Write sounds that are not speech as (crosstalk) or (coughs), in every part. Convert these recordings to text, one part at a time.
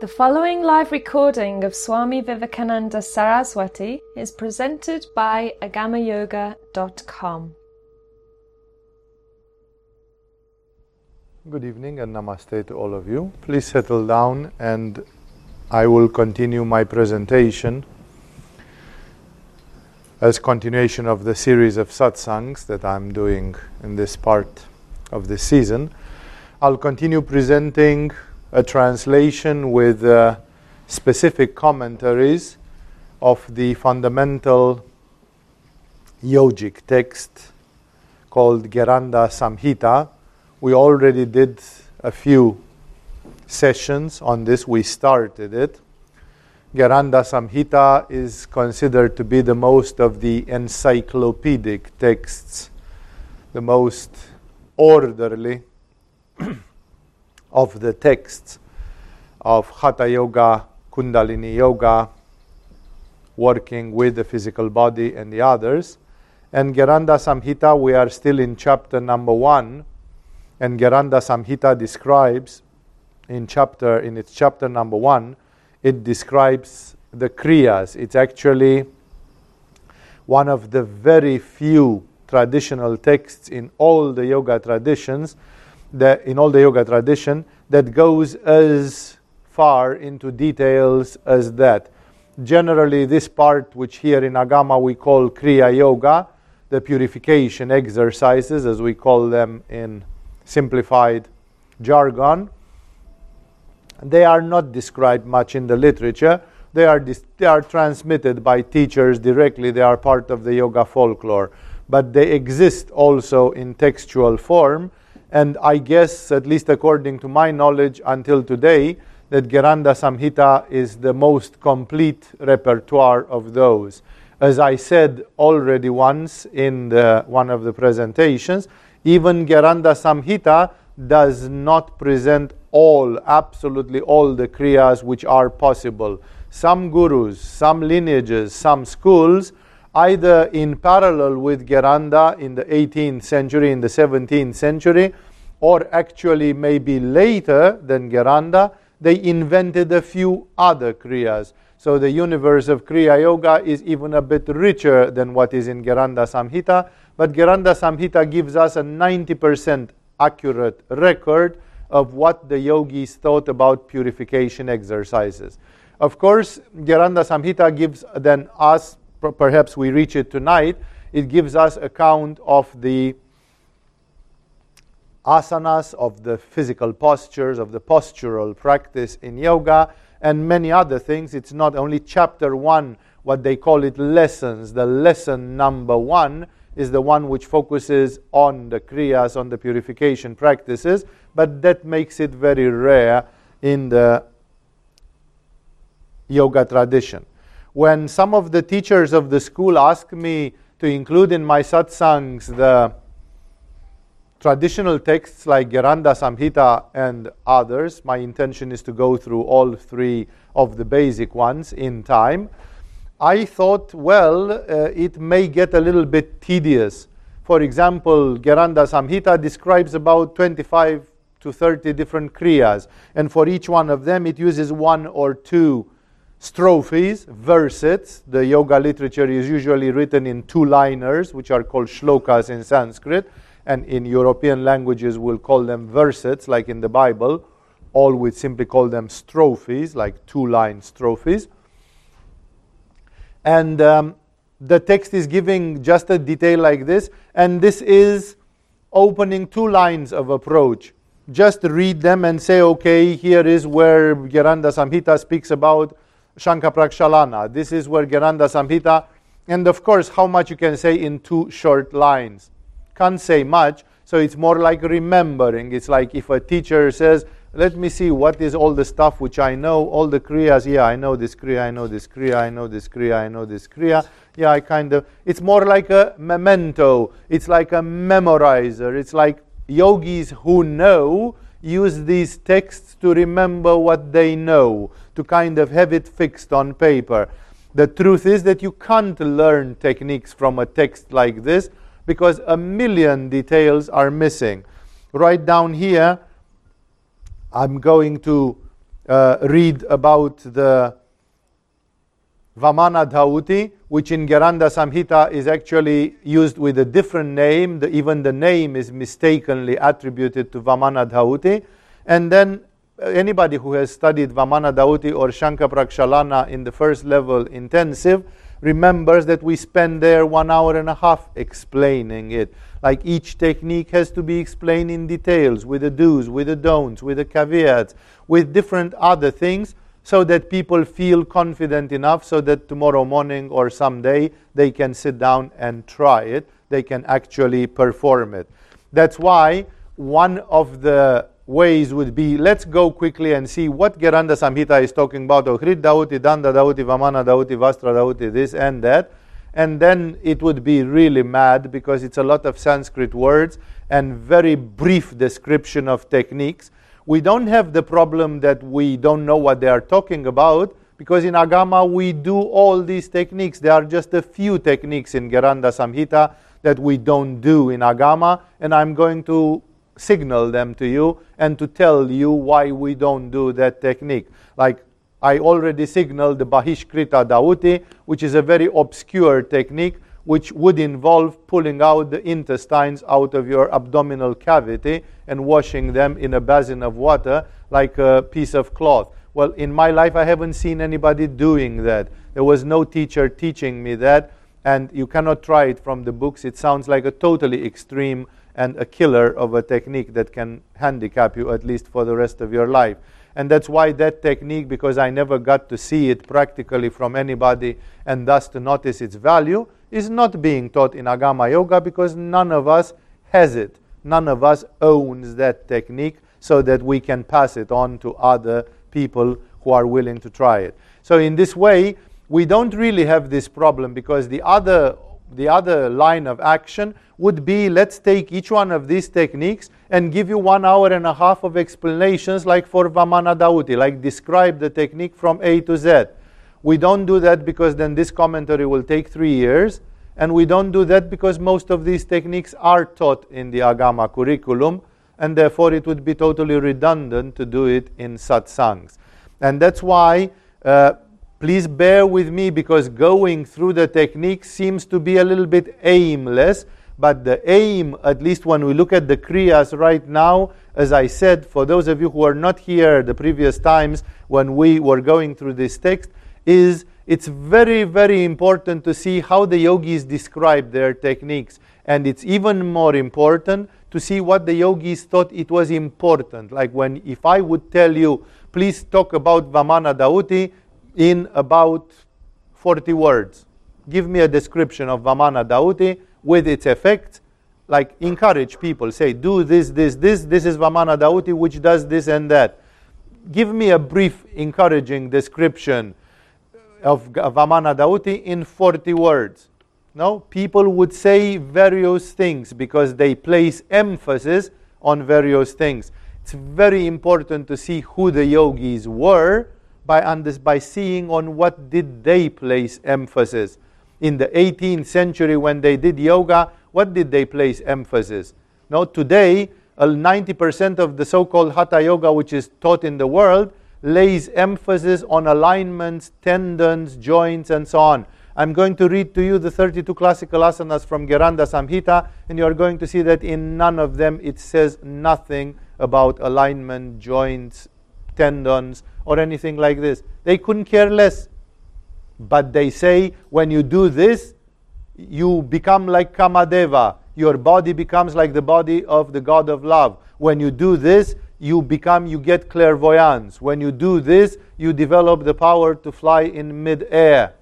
The following live recording of Swami Vivekananda Saraswati is presented by agamayoga.com. Good evening and namaste to all of you. Please settle down and I will continue my presentation as continuation of the series of satsangs that I'm doing in this part of the season. I'll continue presenting a translation with uh, specific commentaries of the fundamental yogic text called Gheranda Samhita. We already did a few sessions on this, we started it. Gheranda Samhita is considered to be the most of the encyclopedic texts, the most orderly of the texts of Hatha Yoga, Kundalini Yoga, working with the physical body and the others. And Gheranda Samhita, we are still in chapter number one, and Gheranda Samhita describes in chapter in its chapter number one, it describes the kriyas. It's actually one of the very few traditional texts in all the yoga traditions that in all the yoga tradition that goes as far into details as that. Generally, this part, which here in Agama we call Kriya Yoga, the purification exercises, as we call them in simplified jargon, they are not described much in the literature. They are, dis- they are transmitted by teachers directly, they are part of the yoga folklore. But they exist also in textual form and I guess, at least according to my knowledge until today, that Gheranda Samhita is the most complete repertoire of those. As I said already once in the, one of the presentations, even Gheranda Samhita does not present all, absolutely all the kriyas which are possible. Some gurus, some lineages, some schools, either in parallel with Gheranda in the 18th century, in the 17th century, or actually maybe later than Gheranda, they invented a few other kriyas. So the universe of Kriya Yoga is even a bit richer than what is in Gheranda Samhita, but Gheranda Samhita gives us a 90% accurate record of what the yogis thought about purification exercises. Of course, Gheranda Samhita gives then us, perhaps we reach it tonight, it gives us account of the asanas, of the physical postures, of the postural practice in yoga, and many other things. It's not only chapter one, what they call it lessons. The lesson number one is the one which focuses on the kriyas, on the purification practices, but that makes it very rare in the yoga tradition. When some of the teachers of the school asked me to include in my satsangs the traditional texts like Gheranda Samhita and others. My intention is to go through all three of the basic ones in time. I thought, well, uh, it may get a little bit tedious. For example, Gheranda Samhita describes about 25 to 30 different kriyas, and for each one of them, it uses one or two strophes, verses. The yoga literature is usually written in two liners, which are called shlokas in Sanskrit and in European languages we'll call them versets, like in the Bible. All we simply call them strophes, like two line strophes. And um, the text is giving just a detail like this, and this is opening two lines of approach. Just read them and say, okay, here is where Gheranda Samhita speaks about Shankha Prakshalana. This is where Gheranda Samhita, and of course, how much you can say in two short lines can't say much. So it's more like remembering. It's like if a teacher says, let me see what is all the stuff which I know, all the kriyas. Yeah, I know this kriya, I know this kriya, I know this kriya, I know this kriya. Yeah, I kind of, it's more like a memento. It's like a memorizer. It's like yogis who know use these texts to remember what they know, to kind of have it fixed on paper. The truth is that you can't learn techniques from a text like this because a million details are missing. Right down here, I'm going to uh, read about the Vamana Dhauti, which in Gheranda Samhita is actually used with a different name. The, even the name is mistakenly attributed to Vamana Dhauti. And then anybody who has studied Vamana Dhauti or Shankha Prakshalana in the first level intensive remembers that we spend there one hour and a half explaining it. Like each technique has to be explained in details with the do's, with the don'ts, with the caveats, with different other things so that people feel confident enough so that tomorrow morning or someday they can sit down and try it. They can actually perform it. That's why one of the ways would be let's go quickly and see what Gheranda Samhita is talking about. Ohrid Dauti, Danda Dauti, Vamana Dauti, Vastra Dauti, this and that. And then it would be really mad because it's a lot of Sanskrit words and very brief description of techniques we don't have the problem that we don't know what they are talking about because in Agama we do all these techniques. There are just a few techniques in Gheranda Samhita that we don't do in Agama, and I'm going to signal them to you and to tell you why we don't do that technique. Like I already signaled the Bahishkrita Dauti, which is a very obscure technique which would involve pulling out the intestines out of your abdominal cavity and washing them in a basin of water like a piece of cloth. Well, in my life, I haven't seen anybody doing that. There was no teacher teaching me that, and you cannot try it from the books. It sounds like a totally extreme and a killer of a technique that can handicap you at least for the rest of your life. And that's why that technique, because I never got to see it practically from anybody and thus to notice its value, is not being taught in Agama Yoga because none of us has it. None of us owns that technique so that we can pass it on to other people who are willing to try it. So, in this way, we don't really have this problem because the other, the other line of action would be let's take each one of these techniques and give you one hour and a half of explanations, like for Vamana Dauti, like describe the technique from A to Z. We don't do that because then this commentary will take three years. And we don't do that because most of these techniques are taught in the Agama curriculum. And therefore, it would be totally redundant to do it in satsangs. And that's why, uh, please bear with me because going through the technique seems to be a little bit aimless. But the aim, at least when we look at the Kriyas right now, as I said, for those of you who are not here the previous times when we were going through this text, is it's very, very important to see how the yogis describe their techniques. And it's even more important to see what the yogis thought it was important. Like when, if I would tell you, please talk about Vamana Dauti in about 40 words. Give me a description of Vamana Dauti with its effects. Like encourage people, say, do this, this, this, this is Vamana Dauti, which does this and that. Give me a brief, encouraging description of Vamana Dauti in 40 words. No, people would say various things because they place emphasis on various things. It's very important to see who the yogis were by, under, by seeing on what did they place emphasis. In the 18th century when they did yoga, what did they place emphasis? Now, today, 90% of the so-called Hatha Yoga which is taught in the world lays emphasis on alignments, tendons, joints, and so on. I'm going to read to you the 32 classical asanas from Gheranda Samhita, and you are going to see that in none of them it says nothing about alignment, joints, tendons, or anything like this. They couldn't care less. But they say when you do this, you become like Kamadeva. Your body becomes like the body of the God of love. When you do this, you become, you get clairvoyance. When you do this, you develop the power to fly in mid-air.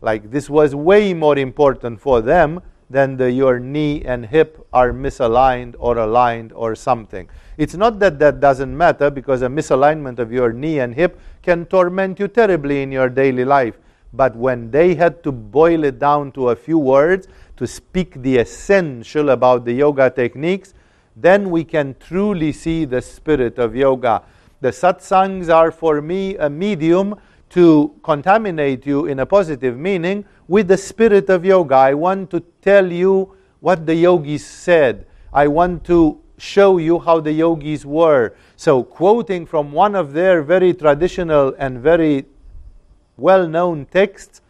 Like this was way more important for them than the, your knee and hip are misaligned or aligned or something. It's not that that doesn't matter because a misalignment of your knee and hip can torment you terribly in your daily life. But when they had to boil it down to a few words to speak the essential about the yoga techniques, then we can truly see the spirit of yoga. The satsangs are for me a medium to contaminate you in a positive meaning with the spirit of yoga. I want to tell you what the yogis said. I want to show you how the yogis were. So, quoting from one of their very traditional and very well known texts,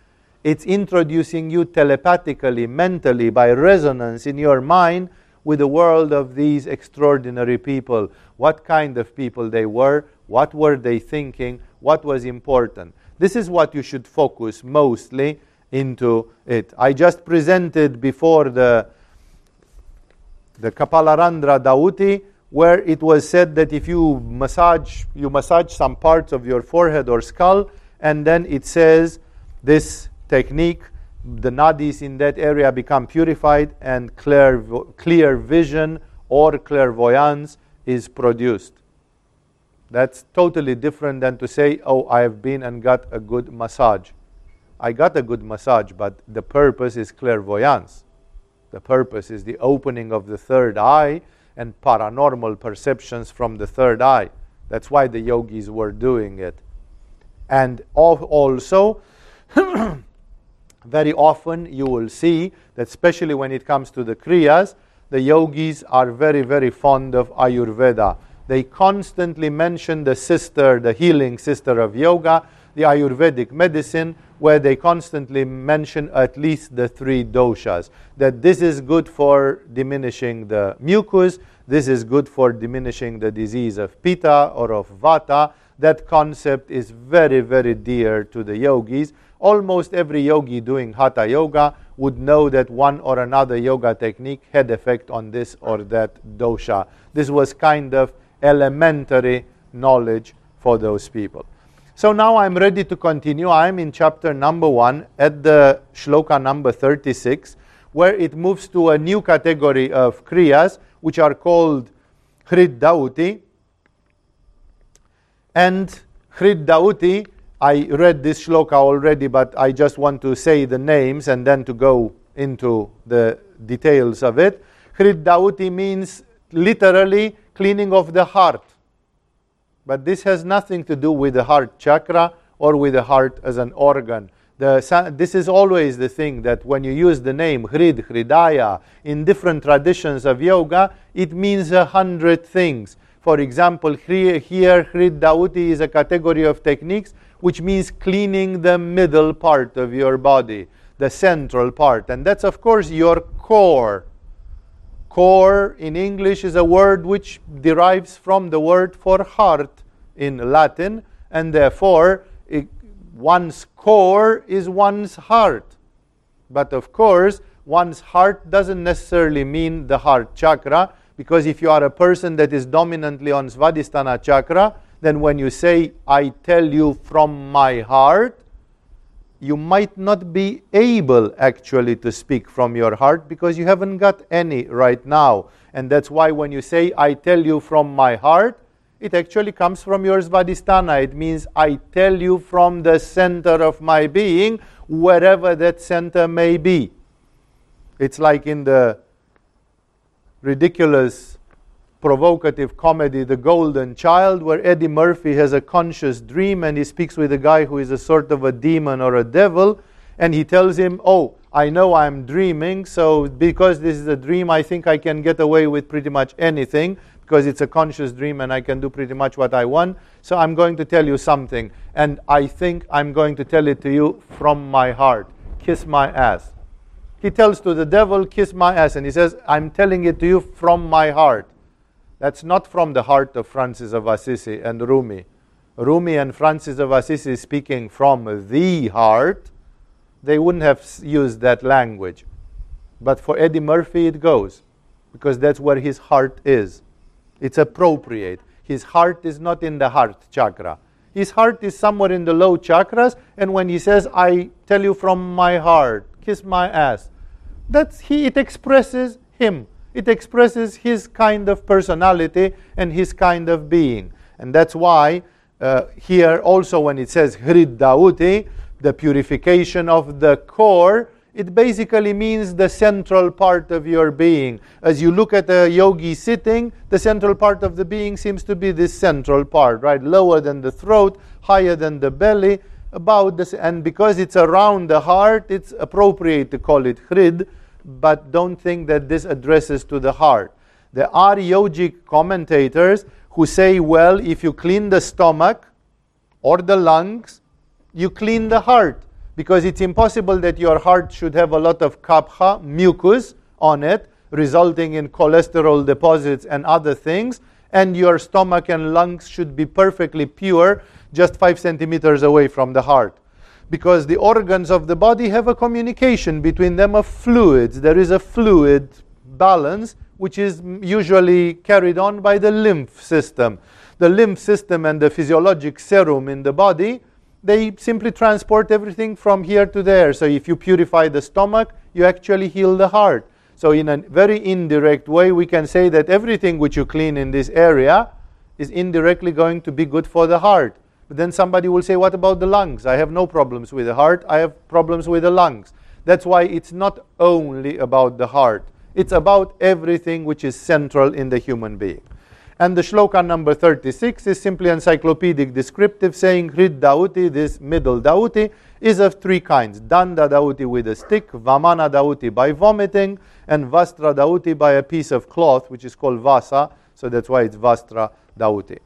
it's introducing you telepathically, mentally, by resonance in your mind with the world of these extraordinary people. What kind of people they were, what were they thinking, what was important. This is what you should focus mostly into it. I just presented before the the Kapalarandra Dauti, where it was said that if you massage, you massage some parts of your forehead or skull, and then it says this technique, the nadis in that area become purified, and clear, clear vision or clairvoyance is produced. That's totally different than to say, oh, I have been and got a good massage. I got a good massage, but the purpose is clairvoyance. The purpose is the opening of the third eye and paranormal perceptions from the third eye. That's why the yogis were doing it. And also, (clears throat) very often you will see that, especially when it comes to the Kriyas, the yogis are very, very fond of Ayurveda. They constantly mention the sister, the healing sister of yoga, the Ayurvedic medicine, where they constantly mention at least the three doshas. That this is good for diminishing the mucus, this is good for diminishing the disease of pitta or of vata. That concept is very, very dear to the yogis. Almost every yogi doing hatha yoga would know that one or another yoga technique had effect on this or that dosha. This was kind of elementary knowledge for those people. So now I'm ready to continue. I'm in chapter number one at the shloka number 36, where it moves to a new category of kriyas, which are called hriddauti. And hriddauti, I read this shloka already, but I just want to say the names and then to go into the details of it. Hriddauti means literally cleaning of the heart. But this has nothing to do with the heart chakra or with the heart as an organ. The, this is always the thing that when you use the name Hrid, Hridaya, in different traditions of yoga, it means a hundred things. For example, here, here Hrid Dhauti is a category of techniques which means cleaning the middle part of your body, the central part. And that's, of course, your core. Core in English is a word which derives from the word for heart in Latin, and therefore it, one's core is one's heart. But of course, one's heart doesn't necessarily mean the heart chakra, because if you are a person that is dominantly on Svadhisthana chakra, then when you say, I tell you from my heart, you might not be able actually to speak from your heart because you haven't got any right now. And that's why when you say, I tell you from my heart, it actually comes from your Svadhisthana. It means I tell you from the center of my being, wherever that center may be. It's like in the ridiculous provocative comedy, The Golden Child, where Eddie Murphy has a conscious dream and he speaks with a guy who is a sort of a demon or a devil, and he tells him, Oh, I know I'm dreaming, so because this is a dream, I think I can get away with pretty much anything because it's a conscious dream and I can do pretty much what I want. So I'm going to tell you something, and I think I'm going to tell it to you from my heart. Kiss my ass. He tells to the devil, Kiss my ass, and he says, I'm telling it to you from my heart. That's not from the heart of Francis of Assisi and Rumi. Rumi and Francis of Assisi speaking from the heart, they wouldn't have used that language. But for Eddie Murphy, it goes because that's where his heart is. It's appropriate. His heart is not in the heart chakra. His heart is somewhere in the low chakras, and when he says, I tell you from my heart, kiss my ass, that's he it expresses him. It expresses his kind of personality and his kind of being. And that's why uh, here also when it says Hriddauti, the purification of the core, it basically means the central part of your being. As you look at a yogi sitting, the central part of the being seems to be this central part, right? Lower than the throat, higher than the belly, about this. And because it's around the heart, it's appropriate to call it Hrid but don't think that this addresses to the heart. There are yogic commentators who say, well, if you clean the stomach or the lungs, you clean the heart because it's impossible that your heart should have a lot of kapha, mucus on it, resulting in cholesterol deposits and other things, and your stomach and lungs should be perfectly pure just five centimeters away from the heart. Because the organs of the body have a communication between them of fluids. There is a fluid balance which is usually carried on by the lymph system. The lymph system and the physiologic serum in the body, they simply transport everything from here to there. So if you purify the stomach, you actually heal the heart. So in a very indirect way, we can say that everything which you clean in this area is indirectly going to be good for the heart. But then somebody will say, what about the lungs? I have no problems with the heart, I have problems with the lungs. That's why it's not only about the heart. It's about everything which is central in the human being. And the shloka number 36 is simply encyclopedic descriptive saying Hrid Dauti, this middle Dauti, is of three kinds. Danda Dauti with a stick, Vamana Dauti by vomiting, and Vastra Dauti by a piece of cloth, which is called Vasa, so that's why it's Vastra Dauti.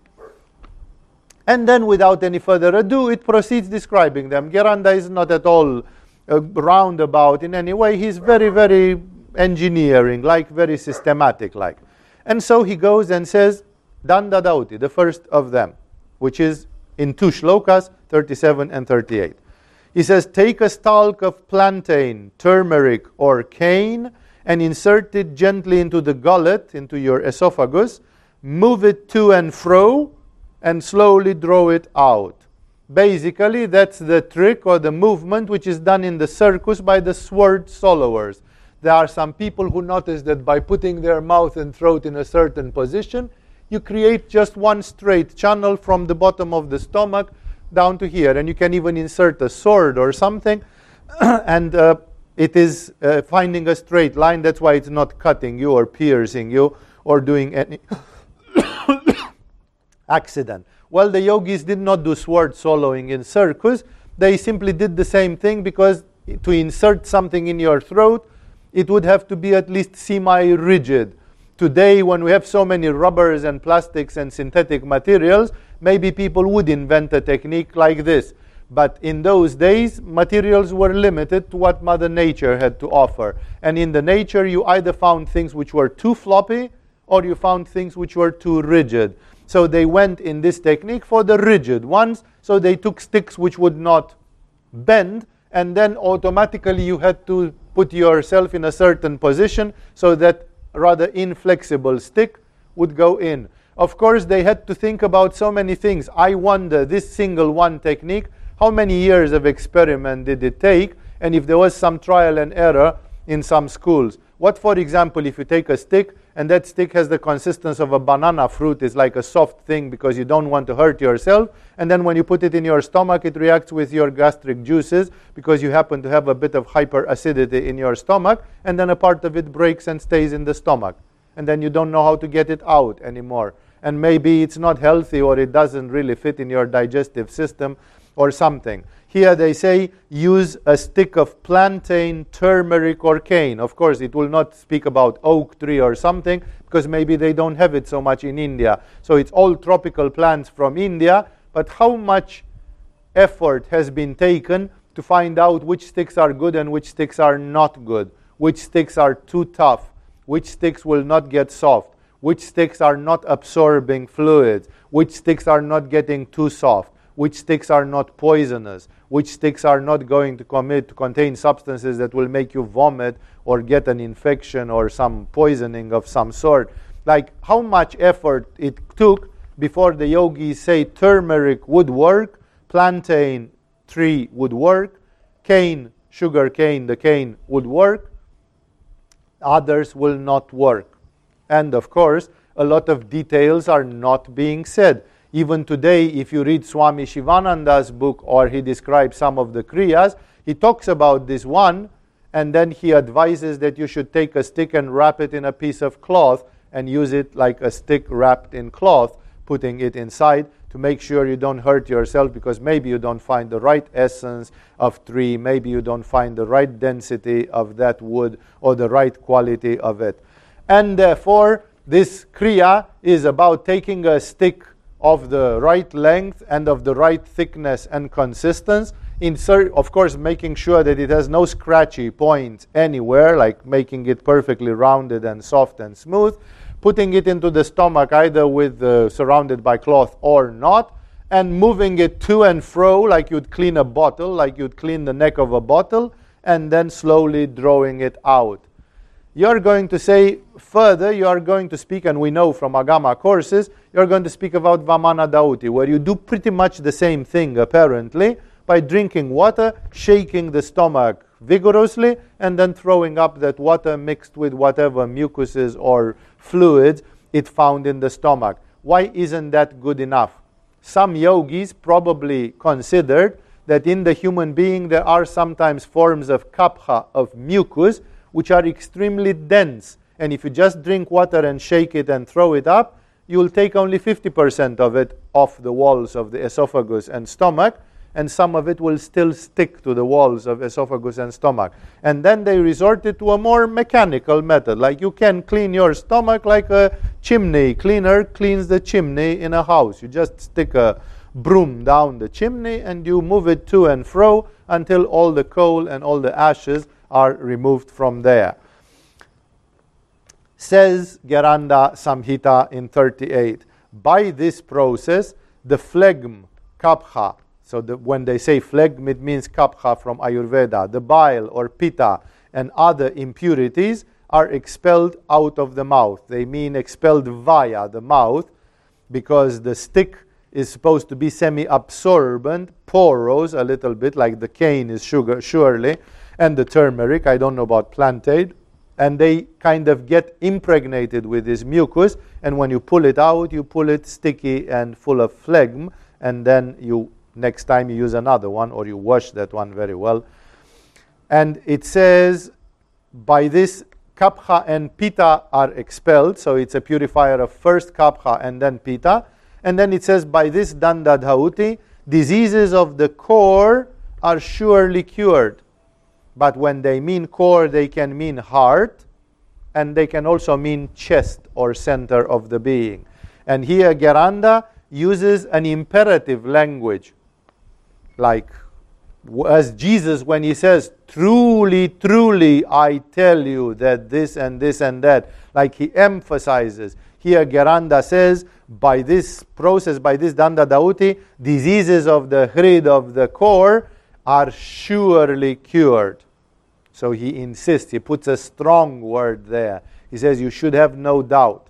And then, without any further ado, it proceeds describing them. Gheranda is not at all uh, roundabout in any way. He's very, very engineering, like very systematic, like. And so he goes and says, Danda Dauti, the first of them, which is in two shlokas, 37 and 38. He says, Take a stalk of plantain, turmeric, or cane, and insert it gently into the gullet, into your esophagus. Move it to and fro, and slowly draw it out. Basically, that's the trick or the movement which is done in the circus by the sword soloers there are some people who notice that by putting their mouth and throat in a certain position, you create just one straight channel from the bottom of the stomach down to here. And you can even insert a sword or something, (coughs) and uh, it is uh, finding a straight line. That's why it's not cutting you or piercing you or doing any (laughs) accident. Well, the yogis did not do sword soloing in circus. They simply did the same thing because to insert something in your throat, it would have to be at least semi rigid. Today, when we have so many rubbers and plastics and synthetic materials, maybe people would invent a technique like this. But in those days, materials were limited to what Mother Nature had to offer. And in the nature, you either found things which were too floppy or you found things which were too rigid. So they went in this technique for the rigid ones. So they took sticks which would not bend, and then automatically you had to put yourself in a certain position so that rather inflexible stick would go in. Of course, they had to think about so many things. I wonder, this single one technique, how many years of experiment did it take? And if there was some trial and error in some schools. What, for example, if you take a stick and that stick has the consistence of a banana fruit, It's like a soft thing because you don't want to hurt yourself, and then when you put it in your stomach, it reacts with your gastric juices because you happen to have a bit of hyperacidity in your stomach, and then a part of it breaks and stays in the stomach. And then you don't know how to get it out anymore. And maybe it's not healthy or it doesn't really fit in your digestive system or something. Here they say use a stick of plantain, turmeric, or cane. Of course, it will not speak about oak tree or something because maybe they don't have it so much in India. So it's all tropical plants from India. But how much effort has been taken to find out which sticks are good and which sticks are not good? Which sticks are too tough? Which sticks will not get soft? Which sticks are not absorbing fluids? Which sticks are not getting too soft? Which sticks are not poisonous? which sticks are not going to commit to contain substances that will make you vomit or get an infection or some poisoning of some sort. Like how much effort it took before the yogis say turmeric would work, plantain tree would work, cane, sugar cane, the cane would work, others will not work. And of course, a lot of details are not being said. Even today, if you read Swami Shivananda's book or he describes some of the Kriyas, he talks about this one and then he advises that you should take a stick and wrap it in a piece of cloth and use it like a stick wrapped in cloth, putting it inside to make sure you don't hurt yourself because maybe you don't find the right essence of tree, maybe you don't find the right density of that wood or the right quality of it. And therefore, This Kriya is about taking a stick of the right length and of the right thickness and consistency. Insert, of course, making sure that it has no scratchy points anywhere, like making it perfectly rounded and soft and smooth. Putting it into the stomach, either with uh, surrounded by cloth or not, and moving it to and fro like you'd clean a bottle, like you'd clean the neck of a bottle, and then slowly drawing it out. You're going to say further, you are going to speak, and we know from Agama courses, you're going to speak about Vamana Dhauti, where you do pretty much the same thing apparently by drinking water, shaking the stomach vigorously, and then throwing up that water mixed with whatever mucuses or fluids it found in the stomach. Why isn't that good enough? Some yogis probably considered that in the human being there are sometimes forms of kapha, of mucus, which are extremely dense. And if you just drink water and shake it and throw it up, you'll take only 50% of it off the walls of the esophagus and stomach, and some of it will still stick to the walls of esophagus and stomach. And then they resorted to a more mechanical method, like you can clean your stomach like a chimney cleaner cleans the chimney in a house. You just stick a broom down the chimney and you move it to and fro until all the coal and all the ashes are removed from there. Says Gheranda Samhita in 38. By this process, the phlegm, kapha, so the, when they say phlegm, it means kapha from Ayurveda. The bile or pitta and other impurities are expelled out of the mouth. They mean expelled via the mouth because the stick is supposed to be semi absorbent, porous a little bit, like the cane is sugar, surely, and the turmeric. I don't know about plantain. And they kind of get impregnated with this mucus, and when you pull it out, you pull it sticky and full of phlegm, and then you Next time you use another one or you wash that one very well. And it says, by this kapha and pitta are expelled, so it's a purifier of first kapha and then pitta. And then it says, by this danda dhauti, diseases of the core are surely cured. But when they mean core, they can mean heart, and they can also mean chest or center of the being. And here Gheranda uses an imperative language like as Jesus, when he says, Truly, truly, I tell you that this and this and that, like he emphasizes. Here, Gheranda says, by this process, by this Danda Dauti, diseases of the hrid, of the core, are surely cured. So he insists, he puts a strong word there. He says, You should have no doubt.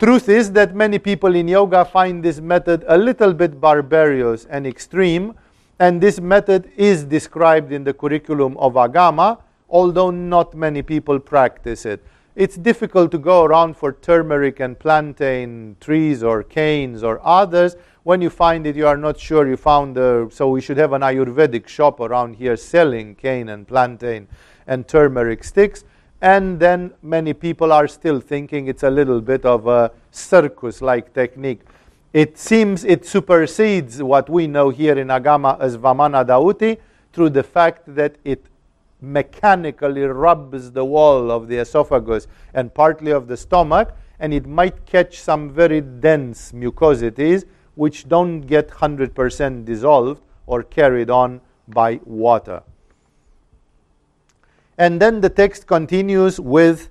Truth is that many people in yoga find this method a little bit barbarous and extreme, and this method is described in the curriculum of Agama, although not many people practice it. It's difficult to go around for turmeric and plantain trees or canes or others. When you find it, you are not sure you found the. So, we should have an Ayurvedic shop around here selling cane and plantain and turmeric sticks. And then many people are still thinking it's a little bit of a circus like technique. It seems it supersedes what we know here in Agama as Vamana Dhauti through the fact that it mechanically rubs the wall of the esophagus and partly of the stomach, and it might catch some very dense mucosities which don't get 100% dissolved or carried on by water. And then the text continues with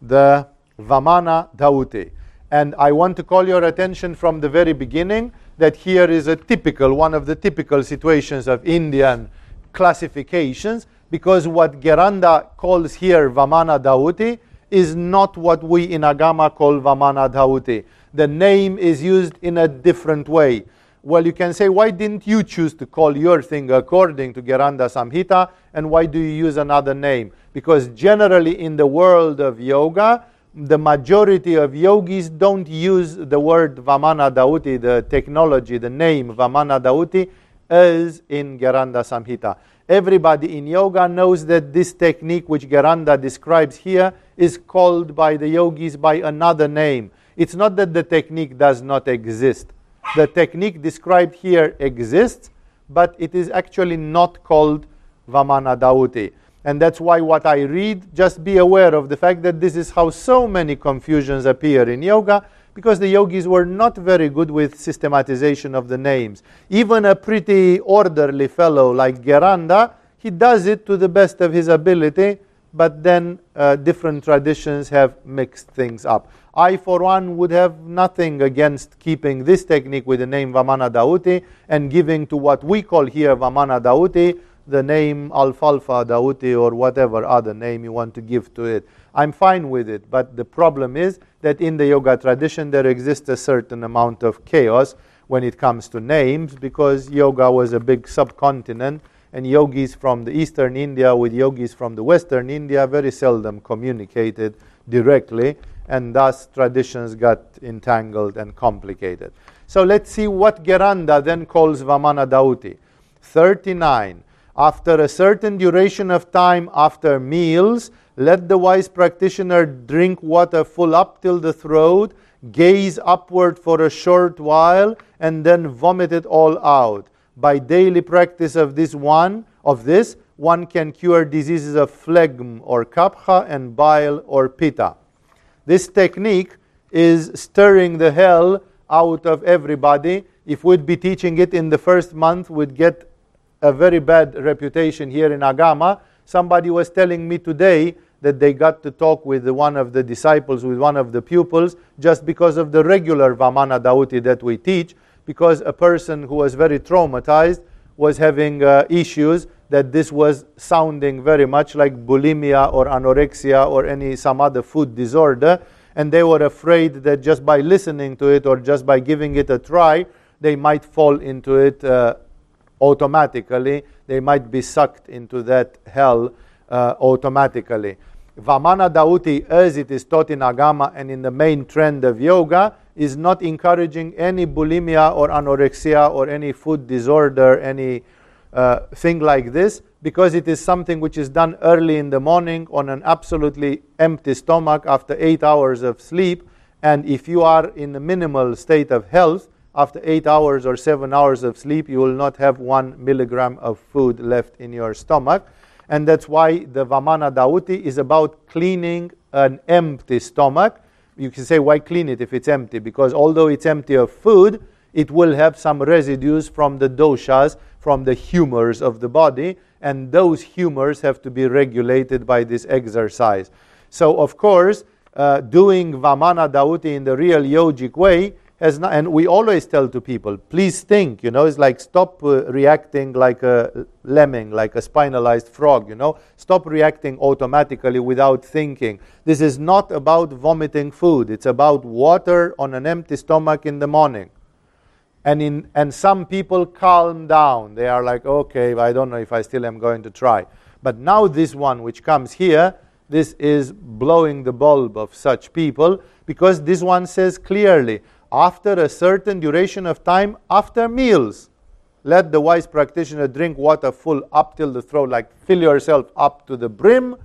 the Vamana Dhauti. And I want to call your attention from the very beginning that here is a typical, one of the typical situations of Indian classifications, because what Gheranda calls here Vamana Dhauti is not what we in Agama call Vamana Dhauti. The name is used in a different way. Well, you can say, why didn't you choose to call your thing according to Gheranda Samhita, and why do you use another name? Because generally in the world of yoga, the majority of yogis don't use the word Vamana Dhauti, the technology, the name Vamana Dhauti, as in Gheranda Samhita. Everybody in yoga knows that this technique, which Gheranda describes here, is called by the yogis by another name. It's not that the technique does not exist the technique described here exists, but it is actually not called Vamana Dhauti. And that's why what I read, just be aware of the fact that this is how so many confusions appear in yoga, because the yogis were not very good with systematization of the names. Even a pretty orderly fellow like Gheranda, he does it to the best of his ability, but then uh, different traditions have mixed things up. I, for one, would have nothing against keeping this technique with the name Vamana Dauti and giving to what we call here Vamana Dauti the name Alfalfa Dauti or whatever other name you want to give to it. I'm fine with it, but the problem is that in the yoga tradition there exists a certain amount of chaos when it comes to names because yoga was a big subcontinent and yogis from the eastern India with yogis from the western India very seldom communicated directly and thus traditions got entangled and complicated. So let's see what Gheranda then calls Vamana Dauti. 39. After a certain duration of time after meals, let the wise practitioner drink water full up till the throat, gaze upward for a short while, and then vomit it all out. By daily practice of this one, of this, one can cure diseases of phlegm or kapha and bile or pitta. This technique is stirring the hell out of everybody. If we'd be teaching it in the first month, we'd get a very bad reputation here in Agama. Somebody was telling me today that they got to talk with one of the disciples, with one of the pupils, just because of the regular Vamana Dauti that we teach, because a person who was very traumatized was having uh, issues that this was sounding very much like bulimia or anorexia or any some other food disorder and they were afraid that just by listening to it or just by giving it a try they might fall into it uh, automatically, they might be sucked into that hell uh, automatically. Vamana Dauti, as it is taught in Agama and in the main trend of yoga, is not encouraging any bulimia or anorexia or any food disorder, any uh, thing like this, because it is something which is done early in the morning on an absolutely empty stomach after eight hours of sleep. And if you are in a minimal state of health, after eight hours or seven hours of sleep, you will not have one milligram of food left in your stomach. And that's why the Vamana Dauti is about cleaning an empty stomach. You can say, why clean it if it's empty? Because although it's empty of food, it will have some residues from the doshas, from the humors of the body, and those humors have to be regulated by this exercise. So, of course, uh, doing Vamana Dauti in the real yogic way has not, and we always tell to people, please think, you know, it's like stop uh, reacting like a lemming, like a spinalized frog, you know, stop reacting automatically without thinking. This is not about vomiting food, it's about water on an empty stomach in the morning. And, in, and some people calm down. They are like, okay, I don't know if I still am going to try. But now, this one which comes here, this is blowing the bulb of such people because this one says clearly, after a certain duration of time after meals. Let the wise practitioner drink water full up till the throat, like fill yourself up to the brim.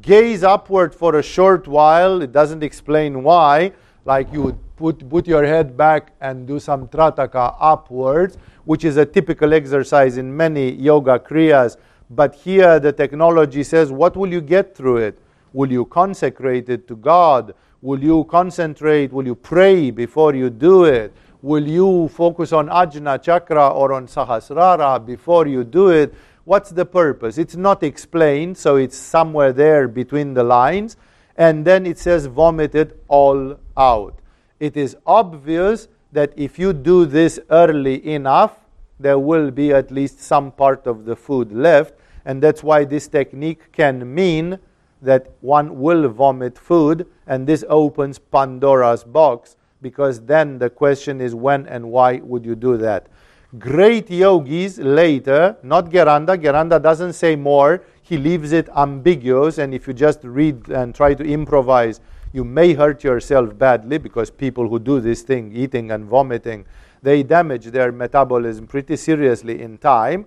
Gaze upward for a short while. It doesn't explain why. Like you would put, put your head back and do some trataka upwards, which is a typical exercise in many yoga kriyas. But here the technology says, what will you get through it? Will you consecrate it to God? Will you concentrate? Will you pray before you do it? Will you focus on Ajna Chakra or on Sahasrara before you do it? What's the purpose? It's not explained, so it's somewhere there between the lines. And then it says, vomit it all out. It is obvious that if you do this early enough, there will be at least some part of the food left. And that's why this technique can mean that one will vomit food, and this opens Pandora's box because then the question is when and why would you do that? Great yogis later, not Gheranda, Gheranda doesn't say more, he leaves it ambiguous, and if you just read and try to improvise, you may hurt yourself badly because people who do this thing, eating and vomiting, they damage their metabolism pretty seriously in time.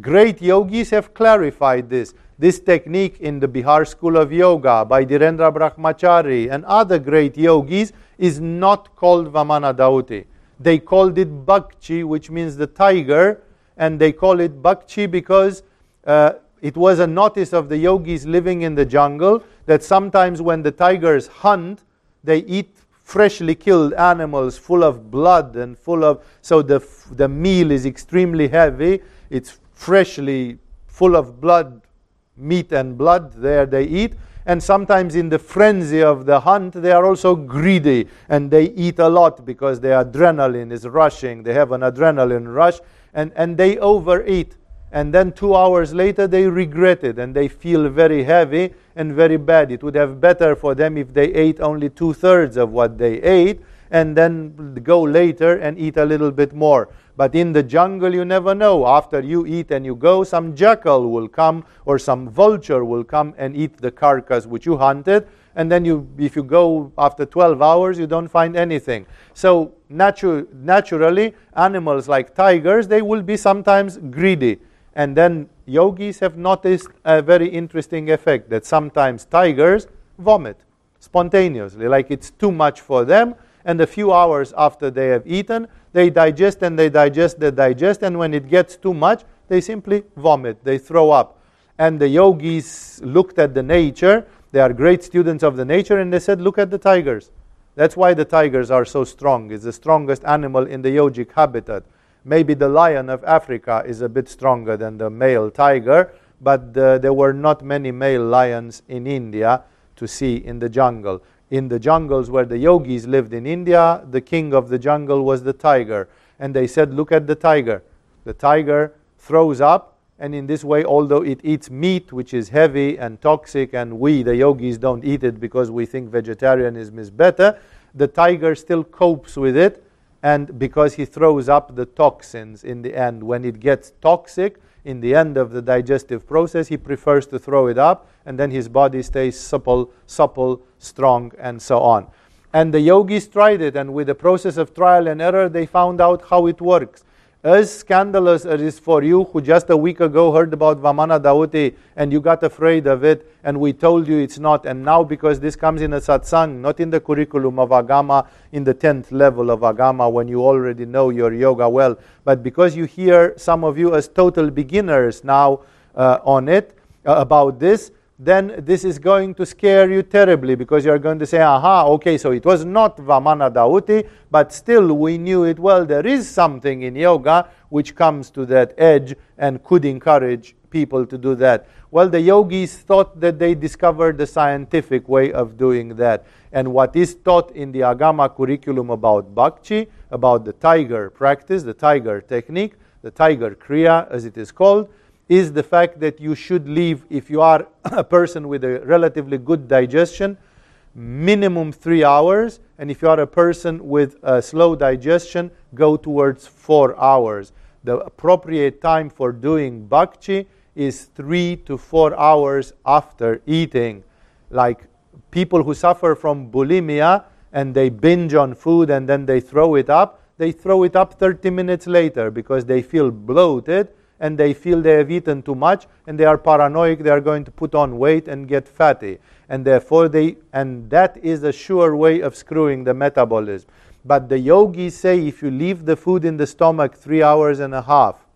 Great yogis have clarified this. This technique in the Bihar School of Yoga by Dhirendra Brahmachari and other great yogis is not called Vamana Dauti. They called it Bhakti, which means the tiger, and they call it Bhakti because uh, it was a notice of the yogis living in the jungle that sometimes when the tigers hunt, they eat freshly killed animals full of blood and full of so the the meal is extremely heavy it's freshly full of blood meat and blood there they eat. And sometimes in the frenzy of the hunt they are also greedy. And they eat a lot because their adrenaline is rushing. They have an adrenaline rush. And, and they overeat. And then two hours later they regret it. And they feel very heavy and very bad. It would have better for them if they ate only two thirds of what they ate and then go later and eat a little bit more. But in the jungle, you never know. After you eat and you go, some jackal will come or some vulture will come and eat the carcass which you hunted. And then you, if you go after 12 hours, you don't find anything. So natu- naturally, animals like tigers, they will be sometimes greedy. And then yogis have noticed a very interesting effect that sometimes tigers vomit spontaneously, like it's too much for them. And a few hours after they have eaten, they digest and they digest, they digest, and when it gets too much, they simply vomit, they throw up. And the yogis looked at the nature, they are great students of the nature, and they said, Look at the tigers. That's why the tigers are so strong. It's the strongest animal in the yogic habitat. Maybe the lion of Africa is a bit stronger than the male tiger, but uh, there were not many male lions in India to see in the jungle. In the jungles where the yogis lived in India, the king of the jungle was the tiger. And they said, Look at the tiger. The tiger throws up, and in this way, although it eats meat which is heavy and toxic, and we, the yogis, don't eat it because we think vegetarianism is better, the tiger still copes with it and because he throws up the toxins in the end. When it gets toxic, in the end of the digestive process, he prefers to throw it up, and then his body stays supple, supple, strong, and so on. And the yogis tried it, and with the process of trial and error, they found out how it works as scandalous as it is for you who just a week ago heard about Vamana Dauti and you got afraid of it and we told you it's not. And now, because this comes in a satsang, not in the curriculum of Agama, in the 10th level of Agama, when you already know your yoga well, but because you hear some of you as total beginners now uh, on it, uh, about this, then this is going to scare you terribly because you're going to say, aha, okay, so it was not Vamana Dauti, but still we knew it well. There is something in yoga which comes to that edge and could encourage people to do that. Well, the yogis thought that they discovered the scientific way of doing that. And what is taught in the Agama curriculum about Bhakti, about the tiger practice, the tiger technique, the tiger kriya as it is called, is the fact that you should leave, if you are (coughs) a person with a relatively good digestion, minimum three hours. And if you are a person with a slow digestion, go towards four hours. The appropriate time for doing bhakti is three to four hours after eating. Like people who suffer from bulimia and they binge on food and then they throw it up, they throw it up 30 minutes later because they feel bloated and they feel they have eaten too much and they are paranoid they are going to put on weight and get fatty. And therefore they and that is a sure way of screwing the metabolism. But the yogis say if you leave the food in the stomach 3 hours and a half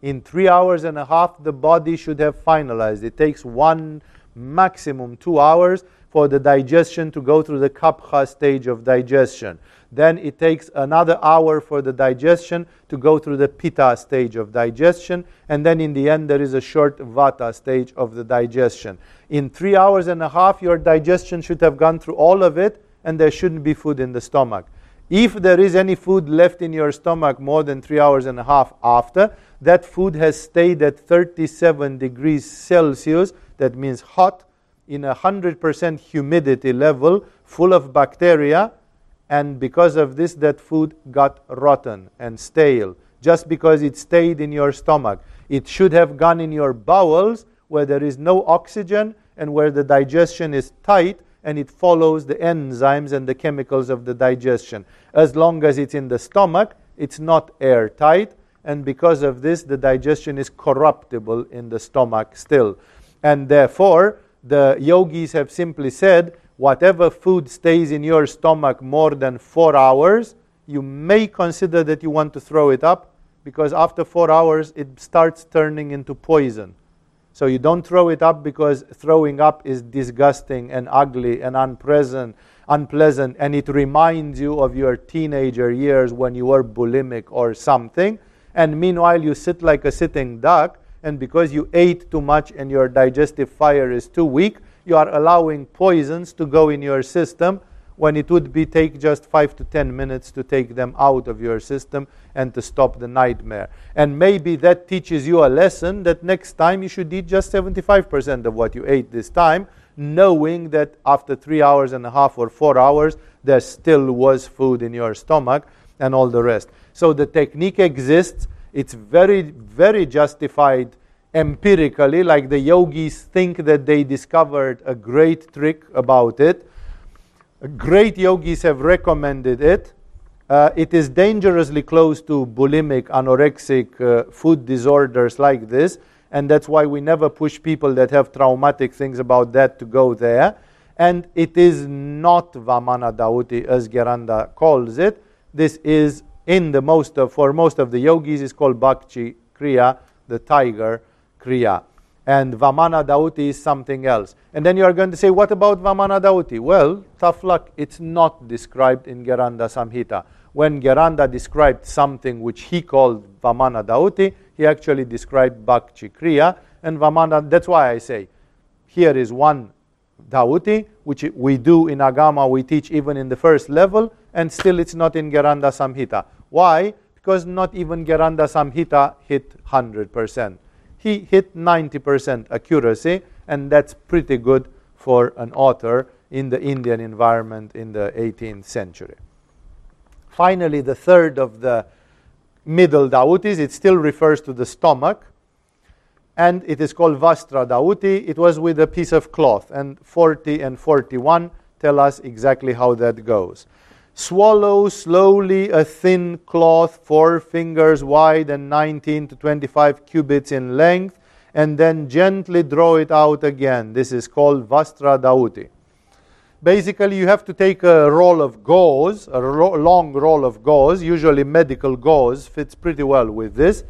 in 3 hours and a half the body should have finalized. It takes one maximum 2 hours for the digestion to go through the kapha stage of digestion then it takes another hour for the digestion to go through the pitta stage of digestion. And then in the end, there is a short vata stage of the digestion. In three hours and a half, your digestion should have gone through all of it, and there shouldn't be food in the stomach. If there is any food left in your stomach more than three hours and a half after, that food has stayed at 37 degrees Celsius, that means hot, in a 100% humidity level, full of bacteria, and because of this, that food got rotten and stale just because it stayed in your stomach. It should have gone in your bowels where there is no oxygen and where the digestion is tight and it follows the enzymes and the chemicals of the digestion. As long as it's in the stomach, it's not airtight, and because of this, the digestion is corruptible in the stomach still. And therefore, the yogis have simply said whatever food stays in your stomach more than four hours, you may consider that you want to throw it up because after four hours it starts turning into poison. So you don't throw it up because throwing up is disgusting and ugly and unpleasant, unpleasant, and it reminds you of your teenager years when you were bulimic or something. And meanwhile, you sit like a sitting duck, and because you ate too much and your digestive fire is too weak, you are allowing poisons to go in your system when it would be take just five to ten minutes to take them out of your system and to stop the nightmare. And maybe that teaches you a lesson that next time you should eat just 75% of what you ate this time, knowing that after three hours and a half or four hours, there still was food in your stomach and all the rest. So the technique exists. It's very, very justified empirically, like the yogis think that they discovered a great trick about it Great yogis have recommended it. Uh, it is dangerously close to bulimic, anorexic uh, food disorders like this, and that's why we never push people that have traumatic things about that to go there. And it is not Vamana Dauti as Gheranda calls it. This is in the most of, for most of the yogis is called Bhakti Kriya, the tiger Kriya and Vamana Dauti is something else. And then you are going to say, what about Vamana Dauti? Well, tough luck, it's not described in Gheranda Samhita. When Gheranda described something which he called Vamana Dauti, he actually described Bhakti Kriya, and Vamana, that's why I say, here is one Dauti, which we do in Agama, we teach even in the first level, and still it's not in Gheranda Samhita. Why? Because not even Gheranda Samhita hit 100% he hit 90% accuracy, and that's pretty good for an author in the Indian environment in the 18th century. Finally, the third of the middle dautis, it still refers to the stomach, and it is called Vastra Dauti. It was with a piece of cloth, and 40 and 41 tell us exactly how that goes. Swallow slowly a thin cloth, four fingers wide and 19 to 25 cubits in length, and then gently draw it out again. This is called Vastra Dauti. Basically, you have to take a roll of gauze, a ro- long roll of gauze, usually medical gauze fits pretty well with this,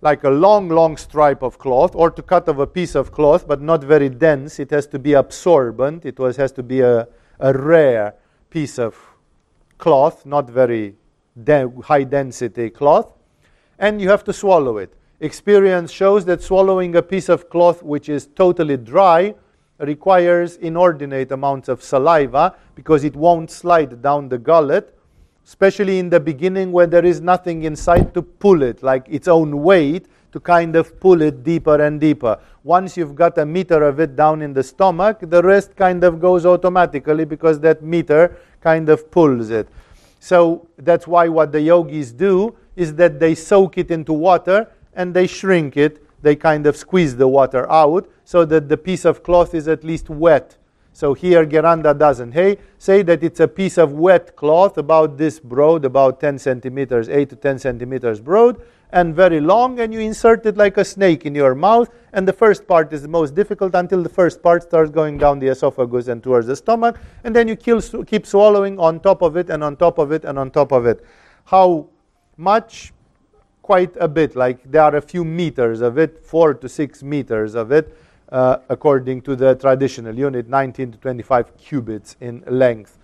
like a long, long stripe of cloth, or to cut of a piece of cloth, but not very dense. It has to be absorbent, it was, has to be a, a rare piece of cloth, not very de- high density cloth, and you have to swallow it. Experience shows that swallowing a piece of cloth which is totally dry requires inordinate amounts of saliva because it won't slide down the gullet, especially in the beginning when there is nothing inside to pull it, like its own weight to kind of pull it deeper and deeper. Once you've got a meter of it down in the stomach, the rest kind of goes automatically because that meter kind of pulls it. So that's why what the yogis do is that they soak it into water and they shrink it. They kind of squeeze the water out so that the piece of cloth is at least wet. So here Gheranda doesn't. Hey, say that it's a piece of wet cloth about this broad, about 10 centimeters, 8 to 10 centimeters broad, and very long, and you insert it like a snake in your mouth. And the first part is the most difficult until the first part starts going down the esophagus and towards the stomach. And then you keep swallowing on top of it and on top of it and on top of it. How much? Quite a bit. Like there are a few meters of it, four to six meters of it, uh, according to the traditional unit, 19 to 25 cubits in length.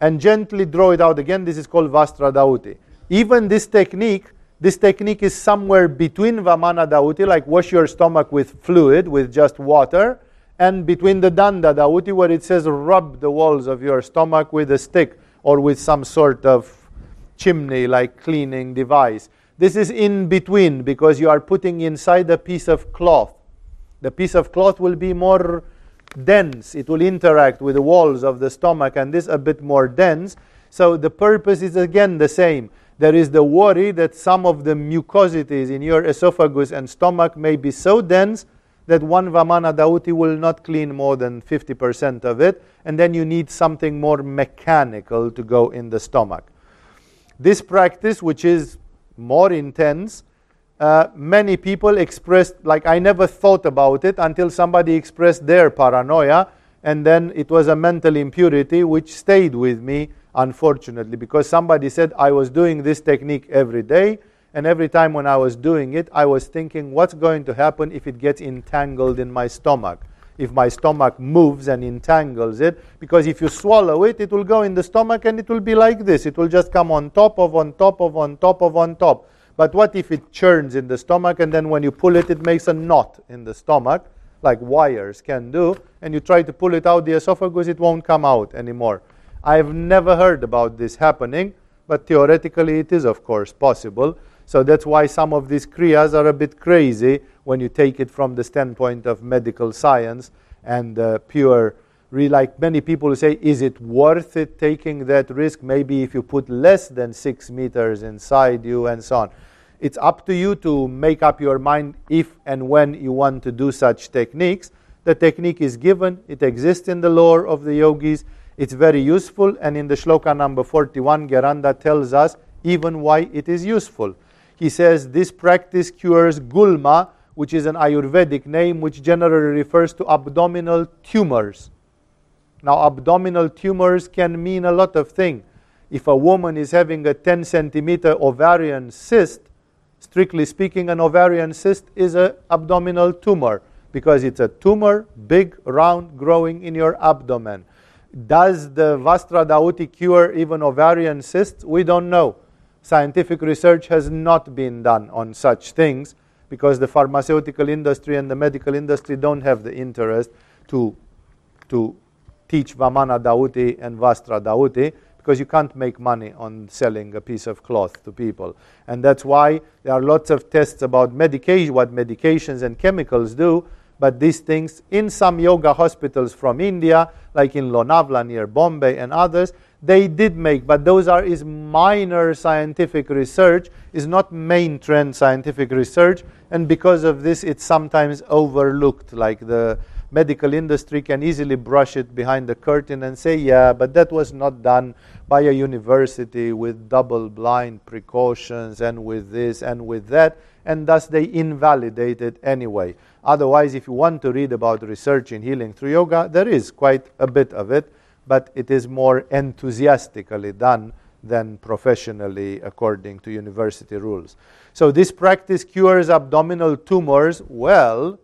And gently draw it out again. This is called Vastra Dauti. Even this technique this technique is somewhere between Vamana Dauti, like wash your stomach with fluid, with just water, and between the Danda Dauti, where it says rub the walls of your stomach with a stick or with some sort of chimney like cleaning device. This is in between because you are putting inside a piece of cloth. The piece of cloth will be more dense, it will interact with the walls of the stomach, and this a bit more dense. So the purpose is again the same there is the worry that some of the mucosities in your esophagus and stomach may be so dense that one Vamana Dauti will not clean more than 50% of it, and then you need something more mechanical to go in the stomach. This practice, which is more intense, uh, many people expressed, like, I never thought about it until somebody expressed their paranoia, and then it was a mental impurity which stayed with me unfortunately, because somebody said I was doing this technique every day, And every time when I was doing it, I was thinking, what's going to happen if it gets entangled in my stomach? If my stomach moves and entangles it, because if you swallow it, it will go in the stomach and it will be like this. It will just come on top of, on top of, on top of, on top. But what if it churns in the stomach and then when you pull it, it makes a knot in the stomach, like wires can do, and you try to pull it out the esophagus, it won't come out anymore. I've never heard about this happening, but theoretically it is, of course, possible. So that's why some of these kriyas are a bit crazy when you take it from the standpoint of medical science and uh, pure. Like many people say, is it worth it taking that risk? Maybe if you put less than six meters inside you and so on. It's up to you to make up your mind if and when you want to do such techniques. The technique is given, it exists in the lore of the yogis, it's very useful, and in the shloka number 41, Gheranda tells us even why it is useful. He says this practice cures gulma, which is an Ayurvedic name which generally refers to abdominal tumors. Now, abdominal tumors can mean a lot of things. If a woman is having a 10 centimeter ovarian cyst, strictly speaking, an ovarian cyst is an abdominal tumor because it's a tumor, big, round, growing in your abdomen. Does the Vastra Dauti cure even ovarian cysts? We don't know. Scientific research has not been done on such things because the pharmaceutical industry and the medical industry don't have the interest to, to teach Vamana Dauti and Vastradauti because you can't make money on selling a piece of cloth to people. And that's why there are lots of tests about medication, what medications and chemicals do. But these things, in some yoga hospitals from India, like in Lonavla near Bombay and others, they did make, but those are is minor scientific research, is not main trend scientific research, and because of this, it's sometimes overlooked. Like the medical industry can easily brush it behind the curtain and say, yeah, but that was not done by a university with double blind precautions and with this and with that, and thus they invalidate it anyway. Otherwise, if you want to read about research in healing through yoga, there is quite a bit of it, but it is more enthusiastically done than professionally according to university rules. So, this practice cures abdominal tumors well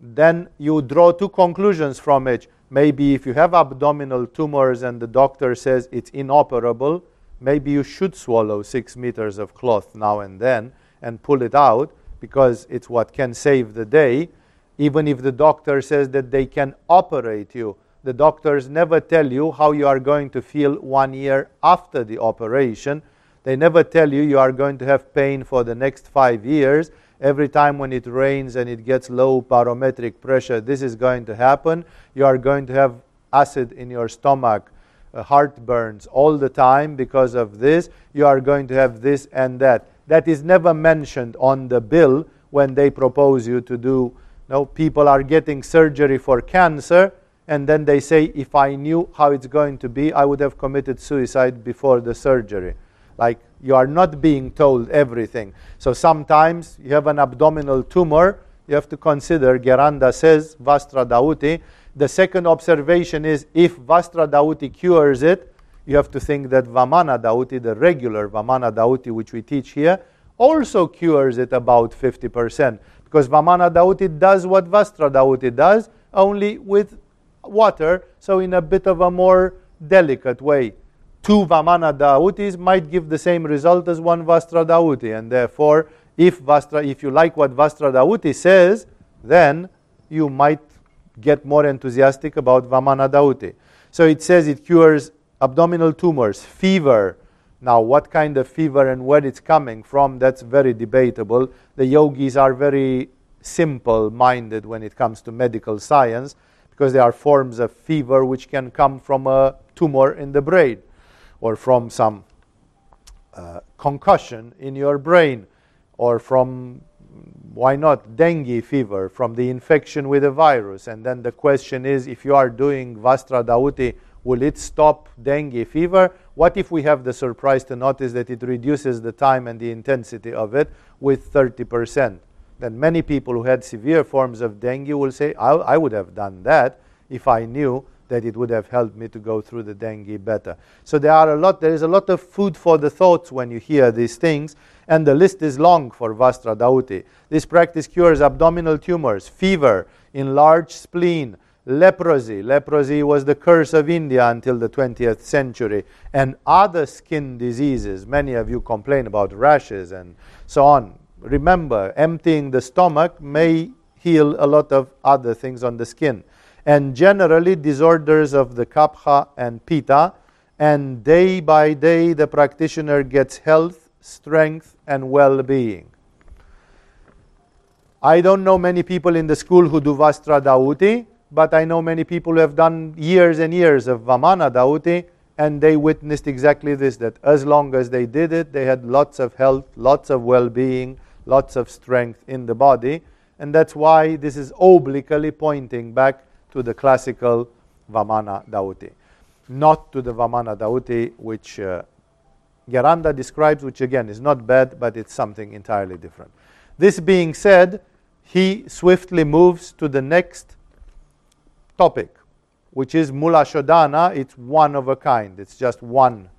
then you draw two conclusions from it. Maybe if you have abdominal tumors and the doctor says it's inoperable, maybe you should swallow six meters of cloth now and then and pull it out because it's what can save the day. Even if the doctor says that they can operate you, the doctors never tell you how you are going to feel one year after the operation. They never tell you you are going to have pain for the next five years every time when it rains and it gets low barometric pressure, this is going to happen. You are going to have acid in your stomach, uh, heartburns all the time because of this. You are going to have this and that. That is never mentioned on the bill when they propose you to do. No, people are getting surgery for cancer, and then they say, if I knew how it's going to be, I would have committed suicide before the surgery. Like you are not being told everything. So sometimes you have an abdominal tumor, you have to consider, Gheranda says, Vastra Dauti. The second observation is if Vastra Dauti cures it, you have to think that Vamana Dauti, the regular Vamana Dauti which we teach here, also cures it about 50%. Because Vamana Dauti does what Vastra Dauti does, only with water, so in a bit of a more delicate way two Vamana Dautis might give the same result as one Vastra Dauti. And therefore, if, Vastra, if you like what Vastra Dauti says, then you might get more enthusiastic about Vamana Dauti. So it says it cures abdominal tumors, fever. Now, what kind of fever and where it's coming from, that's very debatable. The yogis are very simple minded when it comes to medical science because there are forms of fever which can come from a tumor in the brain or from some uh, concussion in your brain or from why not dengue fever from the infection with a virus. And then the question is if you are doing vastra dauti will it stop dengue fever? What if we have the surprise to notice that it reduces the time and the intensity of it with 30% then many people who had severe forms of dengue will say I, I would have done that if i knew that it would have helped me to go through the dengue better. So there are a lot there is a lot of food for the thoughts when you hear these things and the list is long for Vastradauti. This practice cures abdominal tumors, fever, enlarged spleen, leprosy. Leprosy was the curse of India until the 20th century, and other skin diseases. Many of you complain about rashes and so on. Remember, emptying the stomach may heal a lot of other things on the skin. And generally, disorders of the kapha and pitta, and day by day, the practitioner gets health, strength, and well being. I don't know many people in the school who do Vastra Dauti, but I know many people who have done years and years of Vamana Dauti, and they witnessed exactly this that as long as they did it, they had lots of health, lots of well being, lots of strength in the body. And that's why this is obliquely pointing back to the classical Vamana Dauti, not to the Vamana Dauti which uh, describes, which again is not bad, but it's something entirely different. This being said, he swiftly moves to the next topic, which is Mula Shodhana. It's one of a kind, it's just one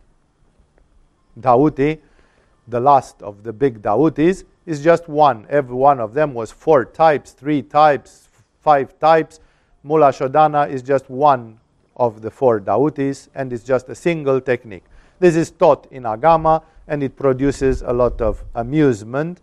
Dauti. The last of the big Dautis is just one. Every one of them was four types, three types, five types. Mula Shodhana is just one of the four Dautis, and it's just a single technique. This is taught in Agama, and it produces a lot of amusement.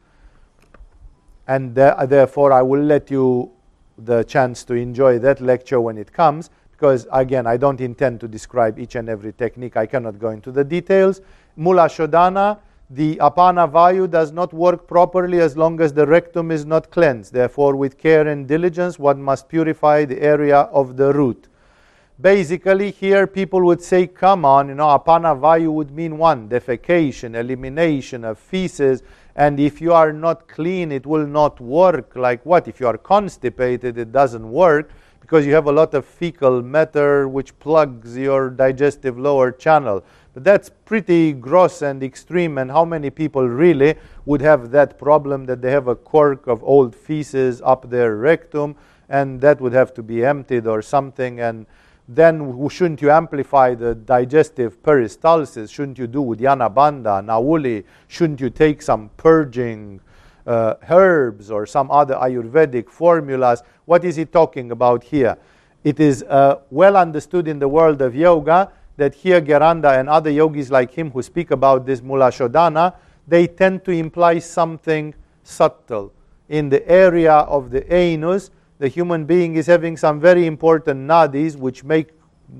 And therefore, I will let you the chance to enjoy that lecture when it comes, because again, I don't intend to describe each and every technique. I cannot go into the details. Mula Shodhana, the apana vayu does not work properly as long as the rectum is not cleansed. Therefore, with care and diligence, one must purify the area of the root. Basically, here people would say, come on, you know, apana vayu would mean one defecation, elimination of feces, and if you are not clean, it will not work. Like what? If you are constipated, it doesn't work because you have a lot of fecal matter which plugs your digestive lower channel. That's pretty gross and extreme. And how many people really would have that problem that they have a cork of old feces up their rectum and that would have to be emptied or something? And then shouldn't you amplify the digestive peristalsis? Shouldn't you do Uddiyana Bandha, Nauli? Shouldn't you take some purging uh, herbs or some other Ayurvedic formulas? What is he talking about here? It is uh, well understood in the world of yoga that here Gheranda and other yogis like him who speak about this Mula Shodhana, they tend to imply something subtle in the area of the anus the human being is having some very important nadis which make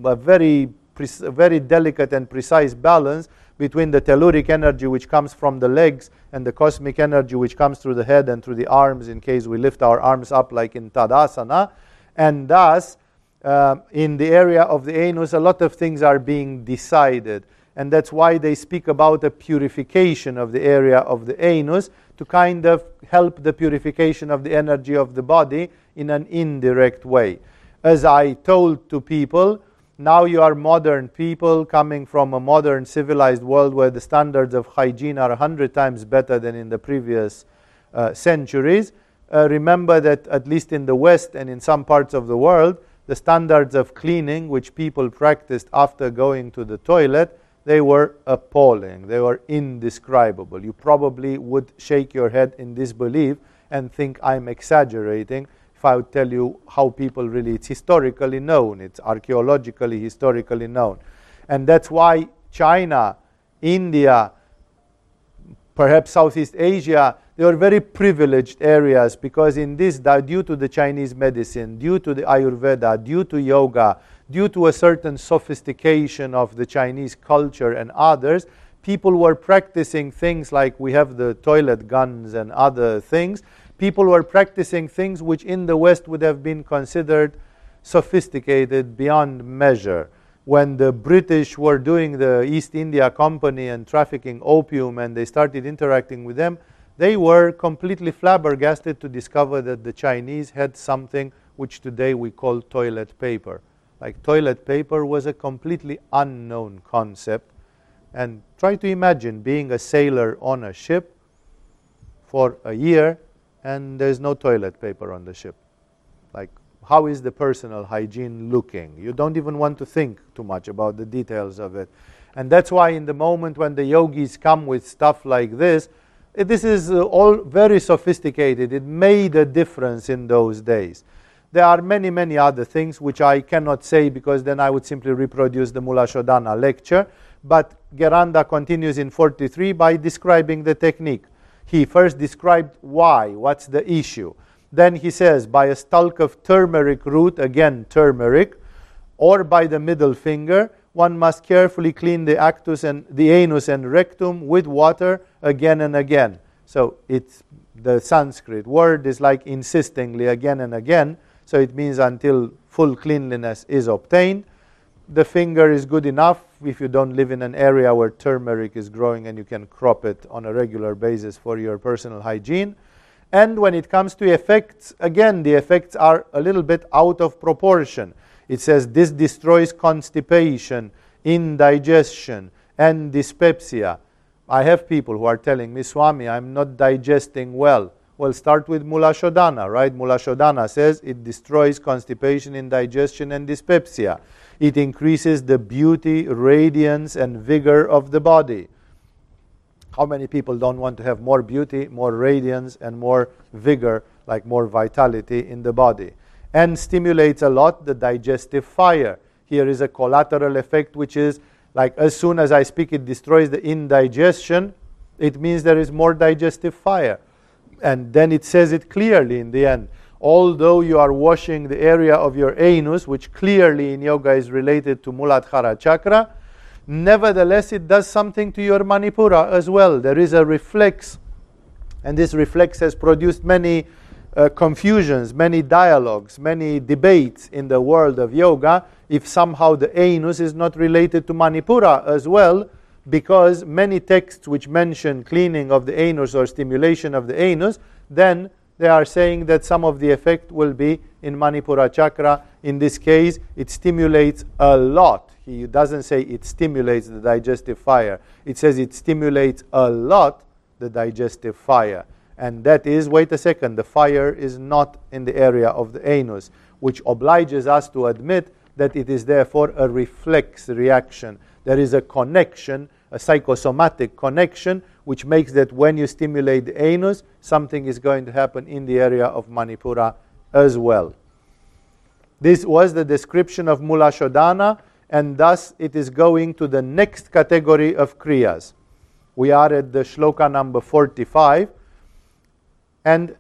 a very, very delicate and precise balance between the telluric energy which comes from the legs and the cosmic energy which comes through the head and through the arms in case we lift our arms up like in Tadasana. And thus, uh, in the area of the anus, a lot of things are being decided. And that's why they speak about a purification of the area of the anus to kind of help the purification of the energy of the body in an indirect way. As I told to people, now you are modern people coming from a modern civilized world where the standards of hygiene are a hundred times better than in the previous uh, centuries. Uh, remember that at least in the West and in some parts of the world, the standards of cleaning which people practiced after going to the toilet, they were appalling. They were indescribable. You probably would shake your head in disbelief and think I'm exaggerating if I would tell you how people really, it's historically known, it's archaeologically, historically known. And that's why China, India, perhaps Southeast Asia, they are very privileged areas because in this, due to the Chinese medicine, due to the Ayurveda, due to yoga, due to a certain sophistication of the Chinese culture and others, people were practicing things like we have the toilet guns and other things people were practicing things which in the West would have been considered sophisticated beyond measure. When the British were doing the East India Company and trafficking opium and they started interacting with them, they were completely flabbergasted to discover that the Chinese had something which today we call toilet paper. Like toilet paper was a completely unknown concept. And try to imagine being a sailor on a ship for a year and there's no toilet paper on the ship. How is the personal hygiene looking? You don't even want to think too much about the details of it. And that's why, in the moment when the yogis come with stuff like this, eh, this is uh, all very sophisticated. It made a difference in those days. There are many, many other things which I cannot say because then I would simply reproduce the Mula Shodhana lecture. But Gheranda continues in 43 by describing the technique. He first described why, what's the issue. Then he says, by a stalk of turmeric root, again turmeric, or by the middle finger, one must carefully clean the actus and the anus and rectum with water again and again. So it's the Sanskrit word is like insistingly again and again. So it means until full cleanliness is obtained. The finger is good enough if you don't live in an area where turmeric is growing and you can crop it on a regular basis for your personal hygiene. And when it comes to effects, again, the effects are a little bit out of proportion. It says this destroys constipation, indigestion, and dyspepsia. I have people who are telling me, Swami, I'm not digesting well. Well, start with Mula Shodhana, right? Mula Shodhana says it destroys constipation, indigestion, and dyspepsia. It increases the beauty, radiance, and vigor of the body. How many people don't want to have more beauty, more radiance, and more vigor, like more vitality in the body? And stimulates a lot the digestive fire. Here is a collateral effect, which is like as soon as I speak, it destroys the indigestion. It means there is more digestive fire and then it says it clearly in the end. Although you are washing the area of your anus, which clearly in yoga is related to Muladhara chakra, nevertheless it does something to your Manipura as well. There is a reflex, and this reflex has produced many uh, confusions, many dialogues, many debates in the world of yoga if somehow the anus is not related to Manipura as well because many texts which mention cleaning of the anus or stimulation of the anus, then they are saying that some of the effect will be in Manipura chakra. In this case, it stimulates a lot. He doesn't say it stimulates the digestive fire, it says it stimulates a lot the digestive fire. And that is, wait a second, the fire is not in the area of the anus, which obliges us to admit that it is therefore a reflex reaction. There is a connection a psychosomatic connection, which makes that when you stimulate the anus, something is going to happen in the area of Manipura as well. This was the description of Mula Shodhana, and thus it is going to the next category of Kriyas. We are at the shloka number 45, and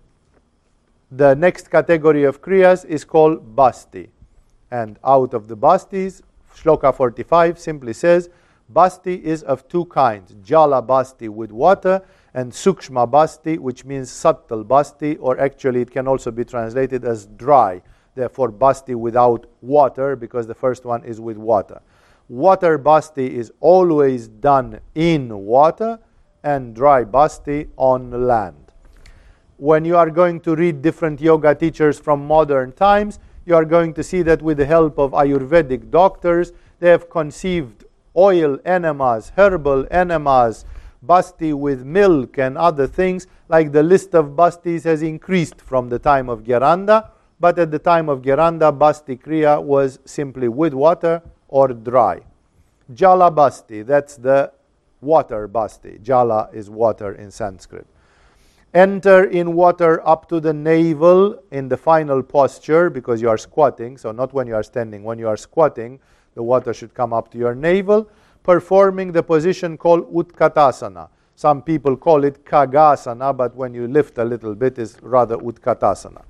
the next category of Kriyas is called Basti. And out of the Bastis, shloka 45 simply says, Basti is of two kinds Jala Basti with water and Sukshma Basti, which means subtle Basti, or actually it can also be translated as dry. Therefore, Basti without water, because the first one is with water. Water Basti is always done in water, and dry Basti on land. When you are going to read different yoga teachers from modern times, you are going to see that with the help of Ayurvedic doctors, they have conceived oil enemas, herbal enemas, basti with milk and other things, like the list of bastis has increased from the time of Gheranda, but at the time of Gheranda, basti kriya was simply with water or dry. Jala basti, that's the water basti. Jala is water in Sanskrit. Enter in water up to the navel in the final posture because you are squatting, so not when you are standing, when you are squatting the water should come up to your navel, performing the position called Utkatasana. Some people call it Khagasana, but when you lift a little bit, it's rather Utkatasana.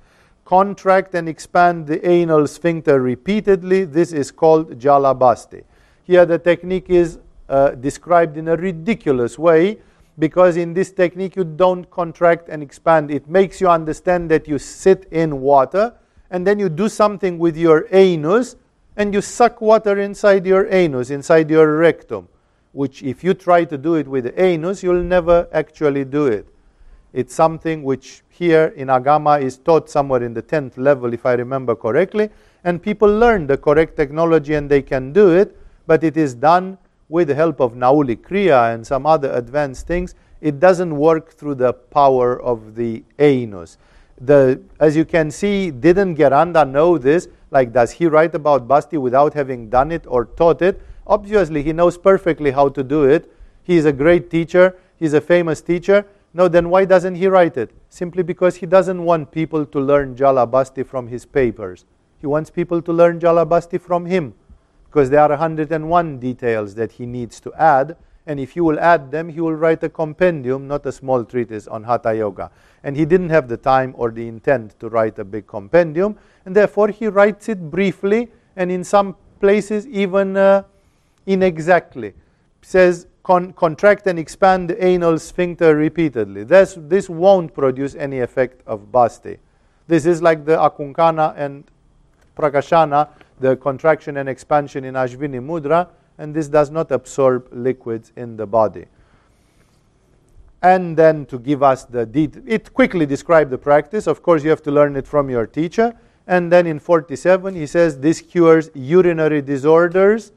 Contract and expand the anal sphincter repeatedly. This is called Jalabasti. Here, the technique is uh, described in a ridiculous way because in this technique you don't contract and expand. It makes you understand that you sit in water and then you do something with your anus and you suck water inside your anus, inside your rectum, which if you try to do it with the anus, you'll never actually do it. It's something which here in Agama is taught somewhere in the 10th level, if I remember correctly, and people learn the correct technology and they can do it, but it is done with the help of Nauli Kriya and some other advanced things. It doesn't work through the power of the anus. The, as you can see, didn't Gheranda know this? Like, does he write about Basti without having done it or taught it? Obviously, he knows perfectly how to do it. He is a great teacher, he's a famous teacher. No, then why doesn't he write it? Simply because he doesn't want people to learn Jalabasti from his papers. He wants people to learn Jalabasti from him because there are 101 details that he needs to add. And if you will add them, he will write a compendium, not a small treatise on Hatha Yoga. And he didn't have the time or the intent to write a big compendium, and therefore he writes it briefly and in some places even uh, inexactly. Says con- contract and expand the anal sphincter repeatedly. This, this won't produce any effect of basti. This is like the akunchana and prakashana the contraction and expansion in Ashvini Mudra, and this does not absorb liquids in the body. And then to give us the detail, it quickly describes the practice. Of course, you have to learn it from your teacher. And then in 47, he says this cures urinary disorders,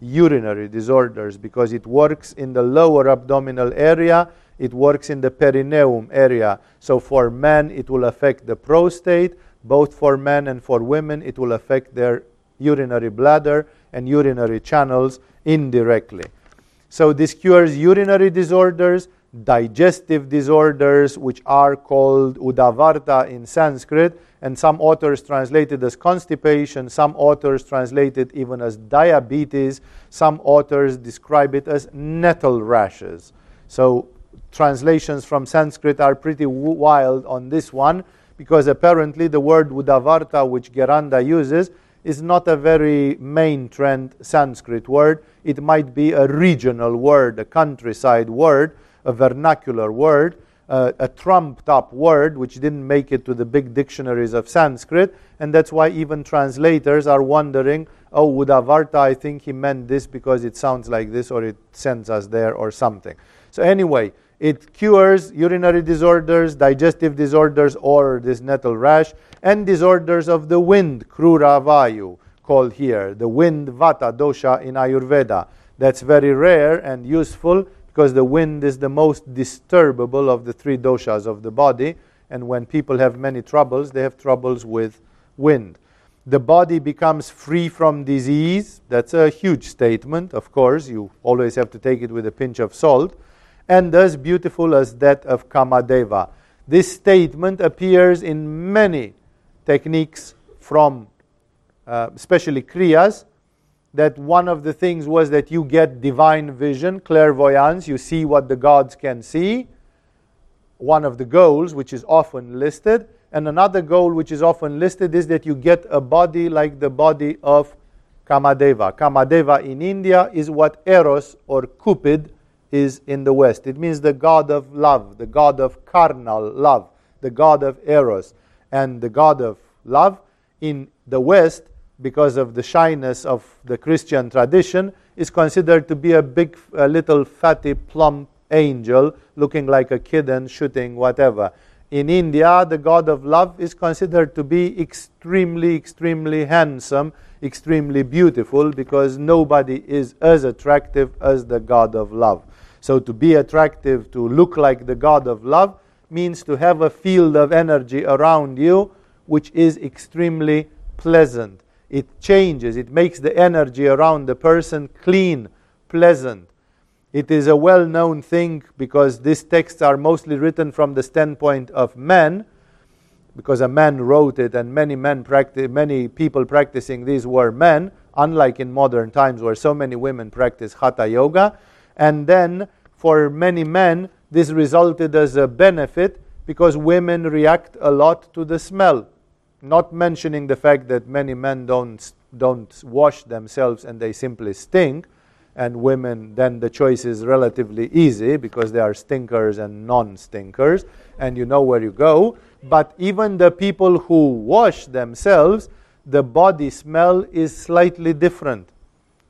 urinary disorders, because it works in the lower abdominal area, it works in the perineum area. So for men, it will affect the prostate. Both for men and for women, it will affect their urinary bladder and urinary channels indirectly. So this cures urinary disorders, digestive disorders, which are called udavarta in Sanskrit, and some authors translated as constipation, some authors translated even as diabetes, some authors describe it as nettle rashes. So translations from Sanskrit are pretty wild on this one because apparently the word udavarta, which Gheranda uses, is not a very main trend Sanskrit word. It might be a regional word, a countryside word, a vernacular word, uh, a trumped up word which didn't make it to the big dictionaries of Sanskrit. And that's why even translators are wondering oh, Udavarta, I think he meant this because it sounds like this or it sends us there or something. So, anyway, it cures urinary disorders, digestive disorders, or this nettle rash, and disorders of the wind, krura vayu, called here, the wind vata dosha in Ayurveda. That's very rare and useful because the wind is the most disturbable of the three doshas of the body. And when people have many troubles, they have troubles with wind. The body becomes free from disease. That's a huge statement, of course. You always have to take it with a pinch of salt and as beautiful as that of Kamadeva. This statement appears in many techniques from, uh, especially Kriyas, that one of the things was that you get divine vision, clairvoyance, you see what the gods can see. One of the goals, which is often listed. And another goal, which is often listed, is that you get a body like the body of Kamadeva. Kamadeva in India is what Eros or Cupid is in the West. It means the God of love, the God of carnal love, the God of Eros. And the God of love in the West, because of the shyness of the Christian tradition, is considered to be a big, a little fatty, plump angel looking like a kid and shooting whatever. In India, the God of love is considered to be extremely, extremely handsome, extremely beautiful, because nobody is as attractive as the God of love. So to be attractive, to look like the God of love, means to have a field of energy around you which is extremely pleasant. It changes, it makes the energy around the person clean, pleasant. It is a well known thing because these texts are mostly written from the standpoint of men, because a man wrote it and many, men practi- many people practicing these were men, unlike in modern times where so many women practice hatha yoga. And then for many men, this resulted as a benefit because women react a lot to the smell. Not mentioning the fact that many men don't, don't wash themselves and they simply stink, and women, then the choice is relatively easy because they are stinkers and non stinkers, and you know where you go. But even the people who wash themselves, the body smell is slightly different.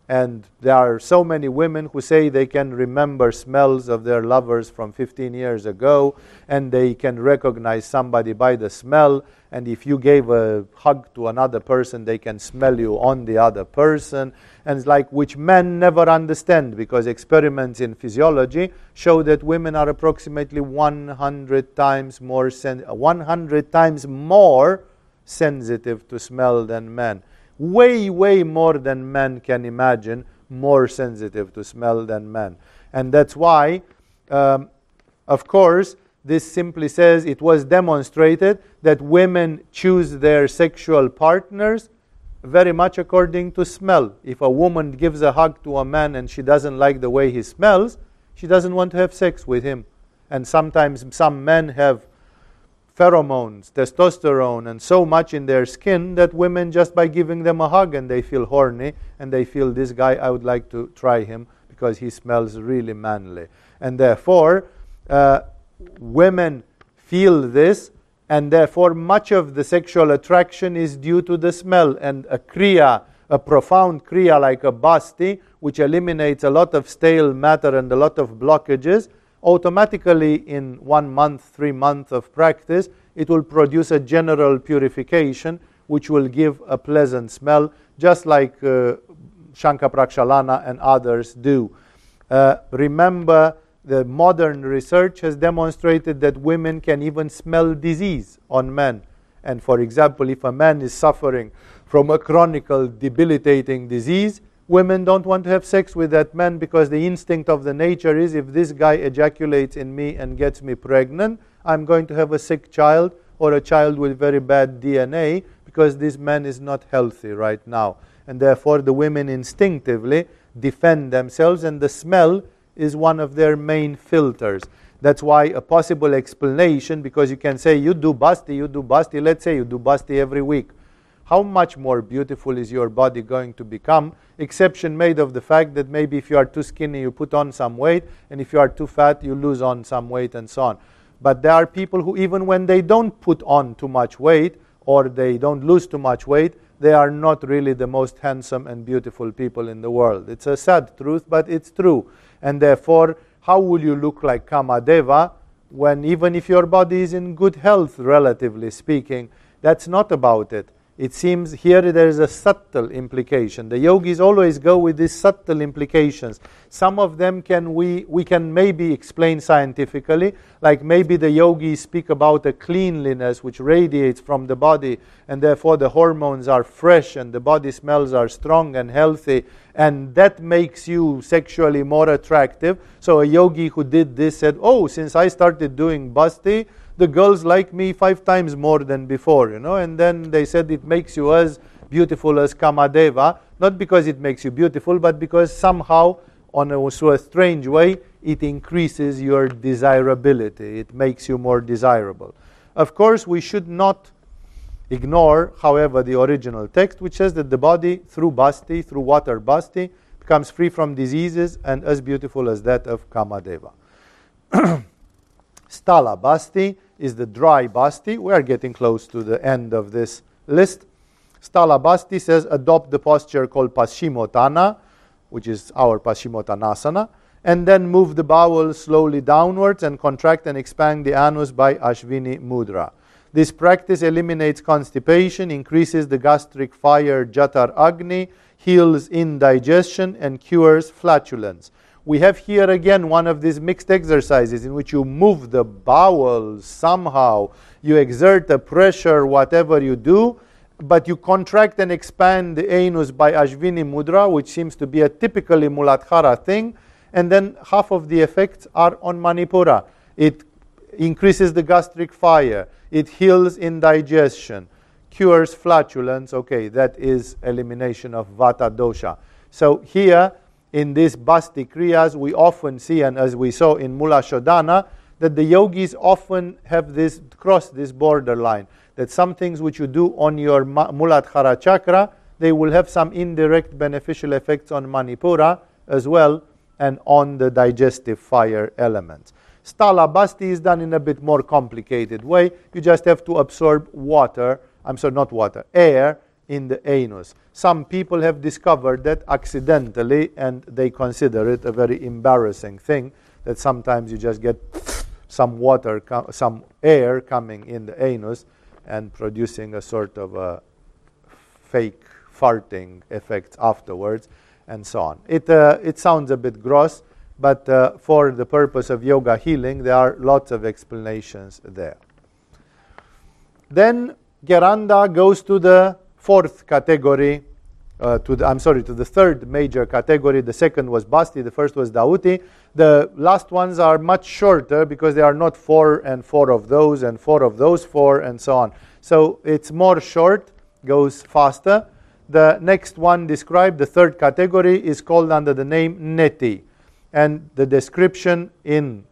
And there are so many women who say they can remember smells of their lovers from 15 years ago, and they can recognize somebody by the smell. And if you gave a hug to another person, they can smell you on the other person. And it's like which men never understand because experiments in physiology show that women are approximately 100 times more sen- 100 times more sensitive to smell than men way, way more than men can imagine, more sensitive to smell than men. And that's why, um, of course, this simply says it was demonstrated that women choose their sexual partners very much according to smell. If a woman gives a hug to a man and she doesn't like the way he smells, she doesn't want to have sex with him. And sometimes some men have pheromones, testosterone, and so much in their skin that women, just by giving them a hug, and they feel horny, and they feel this guy, I would like to try him because he smells really manly. And therefore, uh, women feel this, and therefore, much of the sexual attraction is due to the smell. And a kriya, a profound kriya like a basti, which eliminates a lot of stale matter and a lot of blockages, automatically in one month, three months of practice, it will produce a general purification which will give a pleasant smell, just like uh, Shankha Prakshalana and others do. Uh, remember, the modern research has demonstrated that women can even smell disease on men. And for example, if a man is suffering from a chronic debilitating disease, women don't want to have sex with that man because the instinct of the nature is if this guy ejaculates in me and gets me pregnant, I'm going to have a sick child or a child with very bad DNA because this man is not healthy right now. And therefore, the women instinctively defend themselves, and the smell is one of their main filters. That's why a possible explanation, because you can say, you do basti, you do basti, let's say you do basti every week how much more beautiful is your body going to become? Exception made of the fact that maybe if you are too skinny, you put on some weight, and if you are too fat, you lose on some weight, and so on. But there are people who, even when they don't put on too much weight or they don't lose too much weight, they are not really the most handsome and beautiful people in the world. It's a sad truth, but it's true. And therefore, how will you look like Kamadeva when even if your body is in good health, relatively speaking? That's not about it it seems here there is a subtle implication. The yogis always go with these subtle implications. Some of them can we, we can maybe explain scientifically, like maybe the yogis speak about a cleanliness which radiates from the body, and therefore the hormones are fresh and the body smells are strong and healthy, and that makes you sexually more attractive. So a yogi who did this said, Oh, since I started doing basti, the girls like me five times more than before, you know. And then they said it makes you as beautiful as Kamadeva, not because it makes you beautiful, but because somehow, on a, so a strange way, it increases your desirability. It makes you more desirable. Of course, we should not ignore, however, the original text, which says that the body, through basti, through water basti, becomes free from diseases and as beautiful as that of Kamadeva. (clears throat) Sthala basti is the dry basti. We are getting close to the end of this list. Sthala basti says adopt the posture called Paschimottana, which is our Paschimottanasana, and then move the bowels slowly downwards and contract and expand the anus by Ashvini Mudra. This practice eliminates constipation, increases the gastric fire Jatar Agni, heals indigestion, and cures flatulence we have here again one of these mixed exercises in which you move the bowels somehow, you exert a pressure, whatever you do, but you contract and expand the anus by Ashvini Mudra, which seems to be a typically Muladhara thing, and then half of the effects are on Manipura. It increases the gastric fire, it heals indigestion, cures flatulence. Okay, that is elimination of Vata dosha. So here, in these basti kriyas, we often see, and as we saw in Mula Shodhana, that the yogis often have this cross this borderline. That some things which you do on your Muladhara chakra, they will have some indirect beneficial effects on Manipura as well and on the digestive fire elements. Sthala Basti is done in a bit more complicated way. You just have to absorb water, I'm sorry, not water, air in the anus. Some people have discovered that accidentally and they consider it a very embarrassing thing that sometimes you just get some water, some air coming in the anus and producing a sort of a fake farting effect afterwards and so on. It, uh, it sounds a bit gross, but uh, for the purpose of yoga healing, there are lots of explanations there. Then Gheranda goes to the fourth category, uh, to the, I'm sorry, to the third major category. The second was Basti, the first was Dhauti. The last ones are much shorter because they are not four and four of those and four of those four and so on. So it's more short, goes faster. The next one described, the third category, is called under the name Neti. And the description in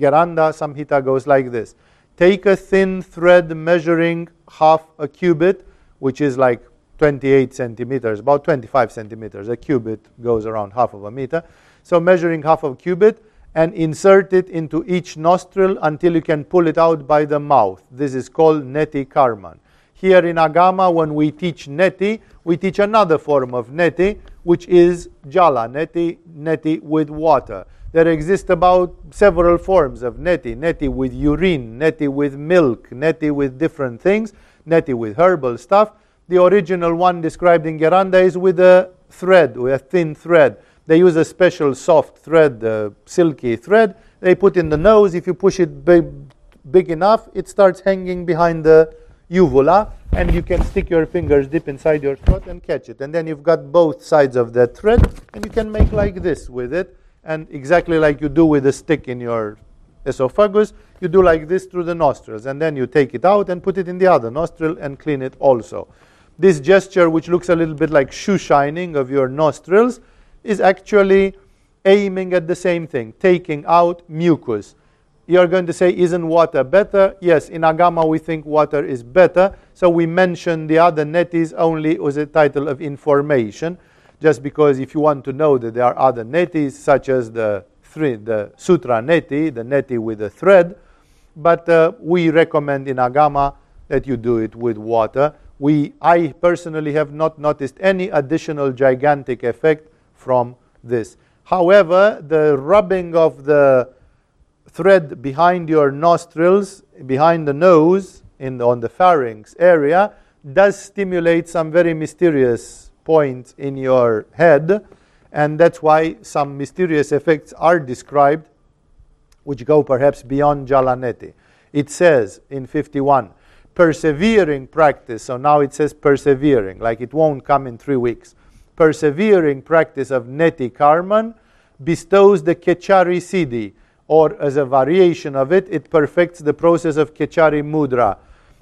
Gheranda Samhita goes like this Take a thin thread measuring half a cubit, which is like 28 centimeters, about 25 centimeters. A cubit goes around half of a meter. So, measuring half of a cubit and insert it into each nostril until you can pull it out by the mouth. This is called neti karman. Here in Agama, when we teach neti, we teach another form of neti, which is jala, neti, neti with water. There exist about several forms of neti, neti with urine, neti with milk, neti with different things, neti with herbal stuff. The original one described in Gheranda is with a thread, with a thin thread. They use a special soft thread, uh, silky thread. They put in the nose. If you push it big, big enough, it starts hanging behind the uvula, and you can stick your fingers deep inside your throat and catch it. And then you've got both sides of that thread, and you can make like this with it, and exactly like you do with a stick in your esophagus, you do like this through the nostrils, and then you take it out and put it in the other nostril and clean it also. This gesture, which looks a little bit like shoe shining of your nostrils, is actually aiming at the same thing, taking out mucus you're going to say, isn't water better? Yes, in Agama we think water is better. So we mention the other netis only as a title of information, just because if you want to know that there are other netis, such as the, the Sutra neti, the neti with a thread, but uh, we recommend in Agama that you do it with water. We, I personally have not noticed any additional gigantic effect from this. However, the rubbing of the thread behind your nostrils, behind the nose, in the, on the pharynx area, does stimulate some very mysterious points in your head. And that's why some mysterious effects are described, which go perhaps beyond Jalaneti. It says in 51, persevering practice. So now it says persevering, like it won't come in three weeks. Persevering practice of Neti Karman bestows the Kechari Siddhi, or as a variation of it, it perfects the process of Kechari Mudra.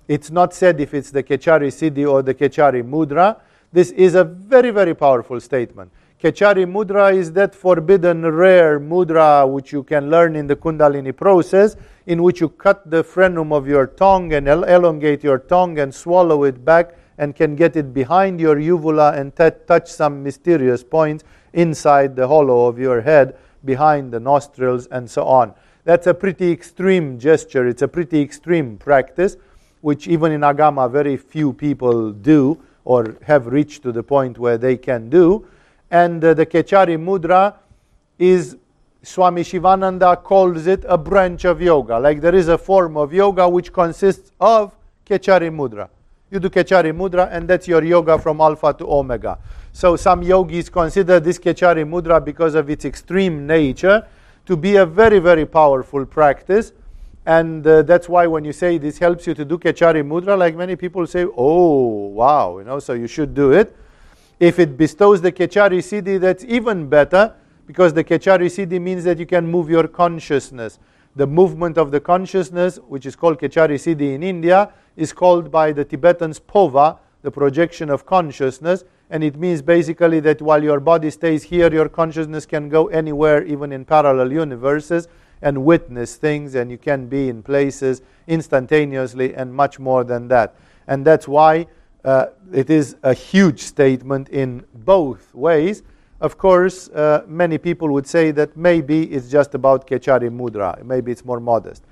It's not said if it's the Kechari Siddhi or the Kechari Mudra. This is a very, very powerful statement. Kechari Mudra is that forbidden, rare mudra which you can learn in the Kundalini process, in which you cut the frenum of your tongue and elongate your tongue and swallow it back and can get it behind your uvula and t- touch some mysterious points inside the hollow of your head behind the nostrils, and so on. That's a pretty extreme gesture. It's a pretty extreme practice, which even in Agama, very few people do or have reached to the point where they can do. And uh, the Kechari Mudra is, Swami Shivananda calls it a branch of yoga. Like there is a form of yoga which consists of Kechari Mudra. You do Kechari Mudra, and that's your yoga from Alpha to Omega. So some yogis consider this Kechari Mudra because of its extreme nature to be a very, very powerful practice. And uh, that's why when you say this helps you to do Kechari Mudra, like many people say, oh, wow, you know, so you should do it. If it bestows the Kechari Siddhi, that's even better because the Kechari Siddhi means that you can move your consciousness. The movement of the consciousness, which is called Kechari Siddhi in India, is called by the Tibetans Pova, the projection of consciousness and it means basically that while your body stays here, your consciousness can go anywhere, even in parallel universes, and witness things, and you can be in places instantaneously and much more than that. And that's why uh, it is a huge statement in both ways. Of course, uh, many people would say that maybe it's just about Kechari Mudra, maybe it's more modest.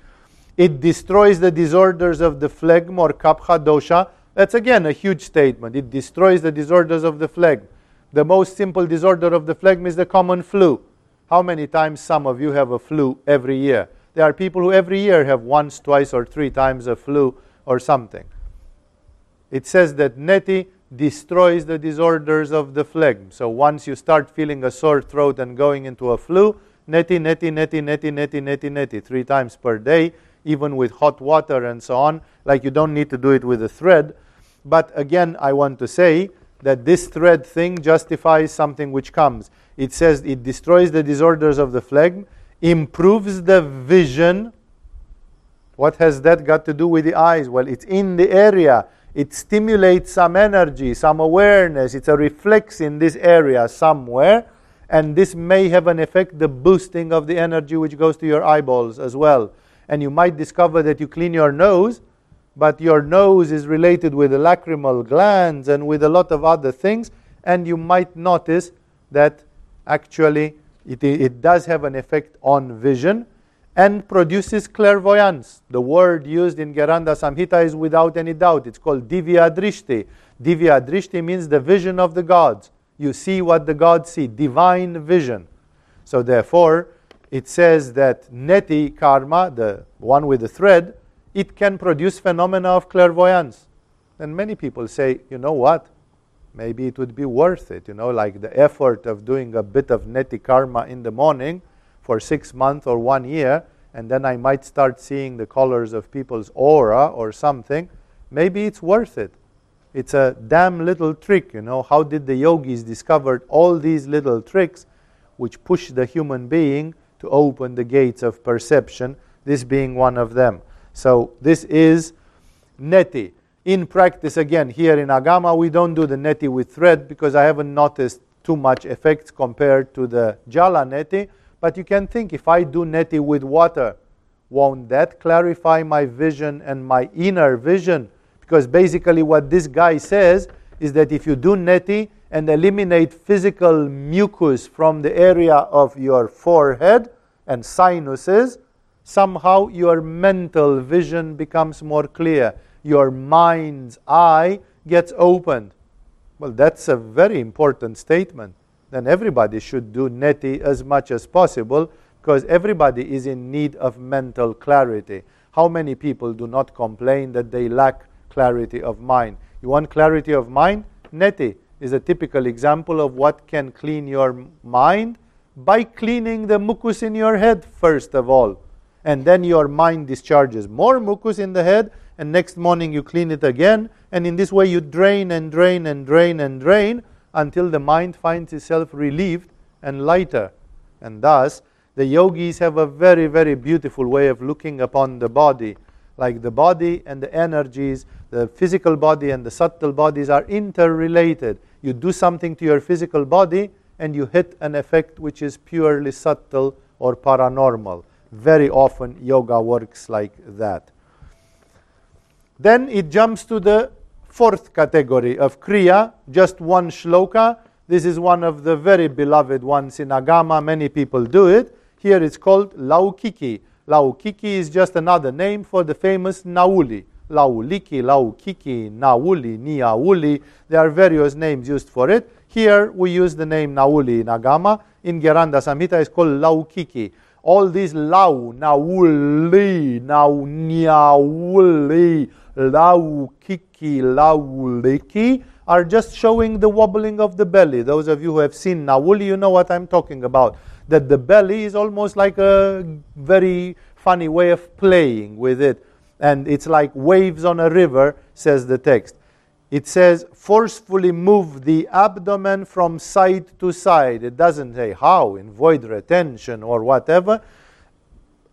It destroys the disorders of the phlegm or kapha dosha That's again a huge statement. It destroys the disorders of the phlegm. The most simple disorder of the phlegm is the common flu. How many times some of you have a flu every year? There are people who every year have once, twice, or three times a flu or something. It says that neti destroys the disorders of the phlegm. So once you start feeling a sore throat and going into a flu, neti, neti, neti, neti, neti, neti, neti, three times per day, even with hot water and so on. Like you don't need to do it with a thread. But again, I want to say that this thread thing justifies something which comes. It says it destroys the disorders of the phlegm, improves the vision. What has that got to do with the eyes? Well, it's in the area. It stimulates some energy, some awareness. It's a reflex in this area somewhere. And this may have an effect, the boosting of the energy which goes to your eyeballs as well. And you might discover that you clean your nose but your nose is related with the lacrimal glands and with a lot of other things, and you might notice that actually it, it does have an effect on vision and produces clairvoyance. The word used in Gheranda Samhita is without any doubt. It's called Divya Drishti. Divya Drishti means the vision of the gods. You see what the gods see, divine vision. So therefore, it says that neti karma, the one with the thread, it can produce phenomena of clairvoyance. And many people say, you know what? Maybe it would be worth it, you know, like the effort of doing a bit of neti karma in the morning for six months or one year, and then I might start seeing the colors of people's aura or something. Maybe it's worth it. It's a damn little trick, you know. How did the yogis discover all these little tricks which push the human being to open the gates of perception, this being one of them? So this is neti. In practice, again, here in Agama, we don't do the neti with thread because I haven't noticed too much effects compared to the jala neti. But you can think if I do neti with water, won't that clarify my vision and my inner vision? Because basically, what this guy says is that if you do neti and eliminate physical mucus from the area of your forehead and sinuses, somehow your mental vision becomes more clear. Your mind's eye gets opened. Well, that's a very important statement. Then everybody should do neti as much as possible because everybody is in need of mental clarity. How many people do not complain that they lack clarity of mind? You want clarity of mind? Neti is a typical example of what can clean your mind by cleaning the mucus in your head, first of all and then your mind discharges more mucus in the head, and next morning you clean it again, and in this way you drain and drain and drain and drain until the mind finds itself relieved and lighter. And thus, the yogis have a very, very beautiful way of looking upon the body. Like the body and the energies, the physical body and the subtle bodies are interrelated. You do something to your physical body, and you hit an effect which is purely subtle or paranormal. Very often, yoga works like that. Then it jumps to the fourth category of Kriya, just one shloka. This is one of the very beloved ones in Agama. Many people do it. Here it's called Laukiki. Laukiki is just another name for the famous Nauli. Lauliki, Laukiki, Nauli, Niauli. There are various names used for it. Here we use the name Nauli in Agama. In Gheranda Samhita it's called Laukiki all these lau, nauli, nau niauli, lau kiki, lauliki are just showing the wobbling of the belly. Those of you who have seen nauli, you know what I'm talking about. That the belly is almost like a very funny way of playing with it. And it's like waves on a river, says the text it says forcefully move the abdomen from side to side. It doesn't say how, in void retention or whatever.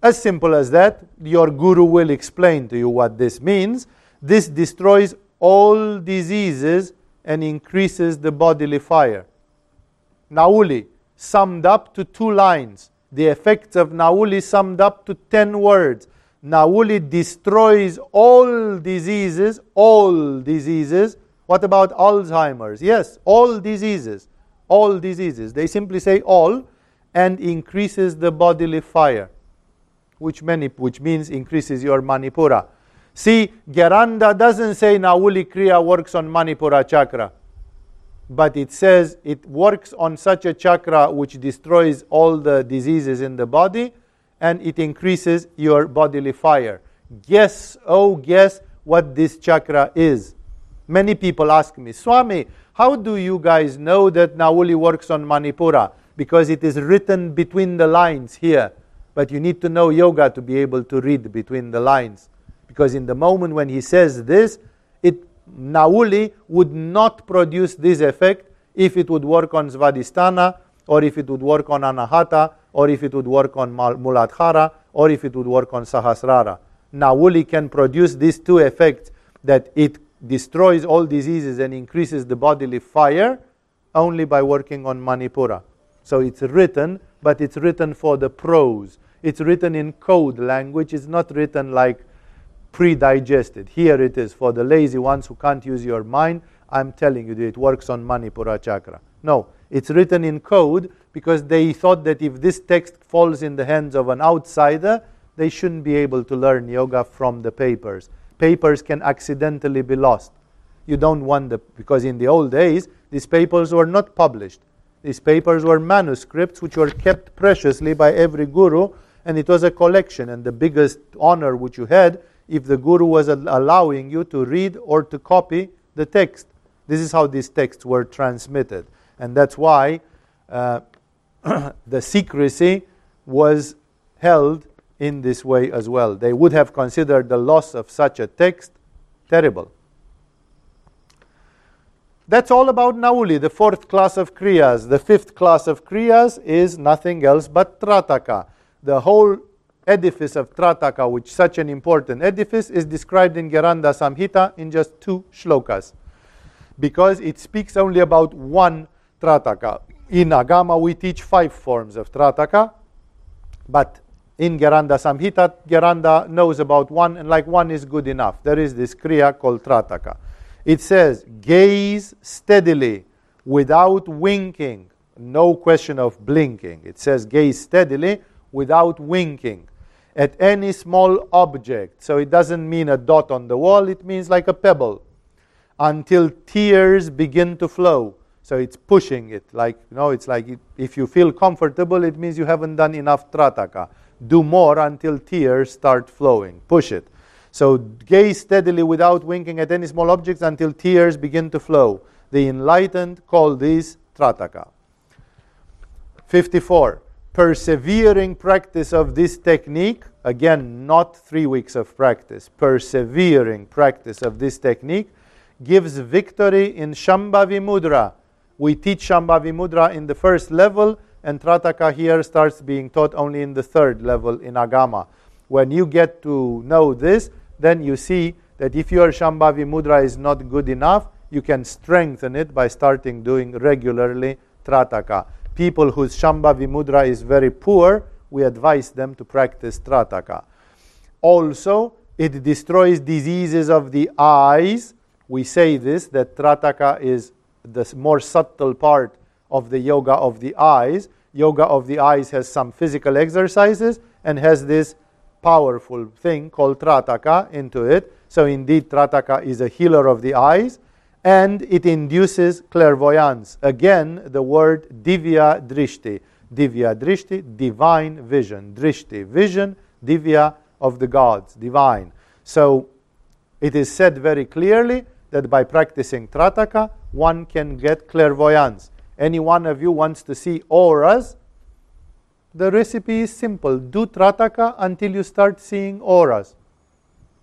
As simple as that, your guru will explain to you what this means. This destroys all diseases and increases the bodily fire. Nauli summed up to two lines. The effects of Nauli summed up to ten words. Nauli destroys all diseases, all diseases. What about Alzheimer's? Yes, all diseases, all diseases. They simply say all and increases the bodily fire, which, many, which means increases your manipura. See, Gheranda doesn't say Nauli Kriya works on Manipura chakra, but it says it works on such a chakra which destroys all the diseases in the body and it increases your bodily fire. Guess, oh, guess what this chakra is. Many people ask me, Swami, how do you guys know that Nauli works on Manipura? Because it is written between the lines here. But you need to know yoga to be able to read between the lines. Because in the moment when he says this, it Nauli would not produce this effect if it would work on Svadhisthana, or if it would work on Anahata, or if it would work on Muladhara, or if it would work on Sahasrara. Nauli can produce these two effects that it destroys all diseases and increases the bodily fire only by working on Manipura. So it's written, but it's written for the pros. It's written in code language. It's not written like pre-digested. Here it is for the lazy ones who can't use your mind. I'm telling you it works on Manipura chakra. No, it's written in code because they thought that if this text falls in the hands of an outsider, they shouldn't be able to learn yoga from the papers papers can accidentally be lost. You don't want the, because in the old days, these papers were not published. These papers were manuscripts which were kept preciously by every guru, and it was a collection. And the biggest honor which you had if the guru was allowing you to read or to copy the text. This is how these texts were transmitted. And that's why uh, (clears throat) the secrecy was held in this way as well. They would have considered the loss of such a text terrible. That's all about Nauli, the fourth class of Kriyas. The fifth class of Kriyas is nothing else but Trataka. The whole edifice of Trataka, which is such an important edifice, is described in Gheranda Samhita in just two shlokas. Because it speaks only about one Trataka. In Agama, we teach five forms of Trataka, but in Gheranda Samhita, Gheranda knows about one, and like one is good enough. There is this Kriya called Trataka. It says, gaze steadily without winking. No question of blinking. It says, gaze steadily without winking at any small object. So it doesn't mean a dot on the wall, it means like a pebble. Until tears begin to flow. So it's pushing it. Like, you know, it's like if you feel comfortable, it means you haven't done enough trataka do more until tears start flowing. Push it. So gaze steadily without winking at any small objects until tears begin to flow. The enlightened call this trataka. 54. Persevering practice of this technique, again, not three weeks of practice, persevering practice of this technique gives victory in Shambhavi Mudra. We teach Shambhavi Mudra in the first level and Trataka here starts being taught only in the third level in Agama. When you get to know this, then you see that if your Shambhavi Mudra is not good enough, you can strengthen it by starting doing regularly Trataka. People whose Shambhavi Mudra is very poor, we advise them to practice Trataka. Also, it destroys diseases of the eyes. We say this that Trataka is the more subtle part of the yoga of the eyes. Yoga of the eyes has some physical exercises and has this powerful thing called Trataka into it. So, indeed, Trataka is a healer of the eyes and it induces clairvoyance. Again, the word Divya Drishti. Divya Drishti, divine vision. Drishti, vision, Divya of the gods, divine. So, it is said very clearly that by practicing Trataka, one can get clairvoyance any one of you wants to see auras, the recipe is simple. Do Trataka until you start seeing auras.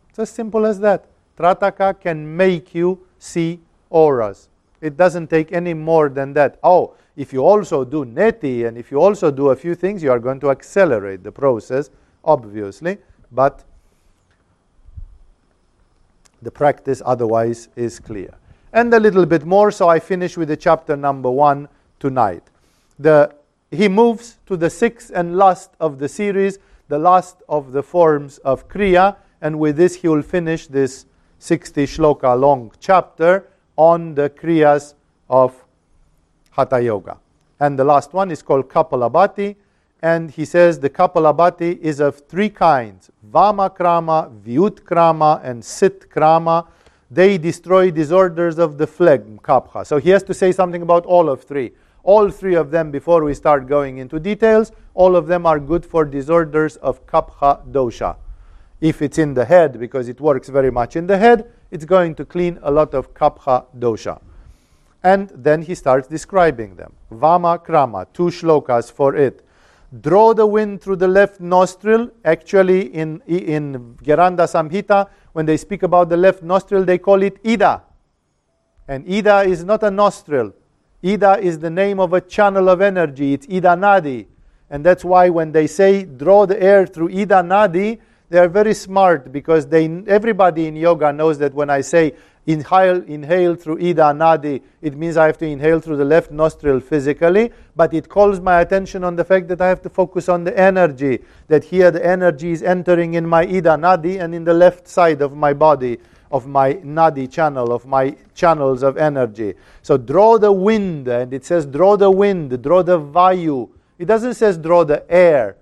It's as simple as that. Trataka can make you see auras. It doesn't take any more than that. Oh, if you also do neti and if you also do a few things, you are going to accelerate the process, obviously, but the practice otherwise is clear and a little bit more. So I finish with the chapter number one tonight. The, he moves to the sixth and last of the series, the last of the forms of Kriya, and with this he will finish this 60 shloka long chapter on the Kriyas of Hatha Yoga. And the last one is called Kapalabhati, and he says the Kapalabhati is of three kinds Vama Krama, Vyut Krama, and Sit Krama. They destroy disorders of the phlegm, Kapha. So he has to say something about all of three. All three of them, before we start going into details, all of them are good for disorders of Kapha dosha. If it's in the head, because it works very much in the head, it's going to clean a lot of Kapha dosha. And then he starts describing them. Vama Krama, two shlokas for it draw the wind through the left nostril. Actually, in, in Gheranda Samhita, when they speak about the left nostril, they call it Ida. And Ida is not a nostril. Ida is the name of a channel of energy. It's Ida Nadi. And that's why when they say draw the air through Ida Nadi, they are very smart because they, everybody in yoga knows that when I say inhale, inhale through Ida Nadi, it means I have to inhale through the left nostril physically, but it calls my attention on the fact that I have to focus on the energy, that here the energy is entering in my Ida Nadi and in the left side of my body, of my Nadi channel, of my channels of energy. So draw the wind, and it says draw the wind, draw the Vayu. It doesn't say draw the air.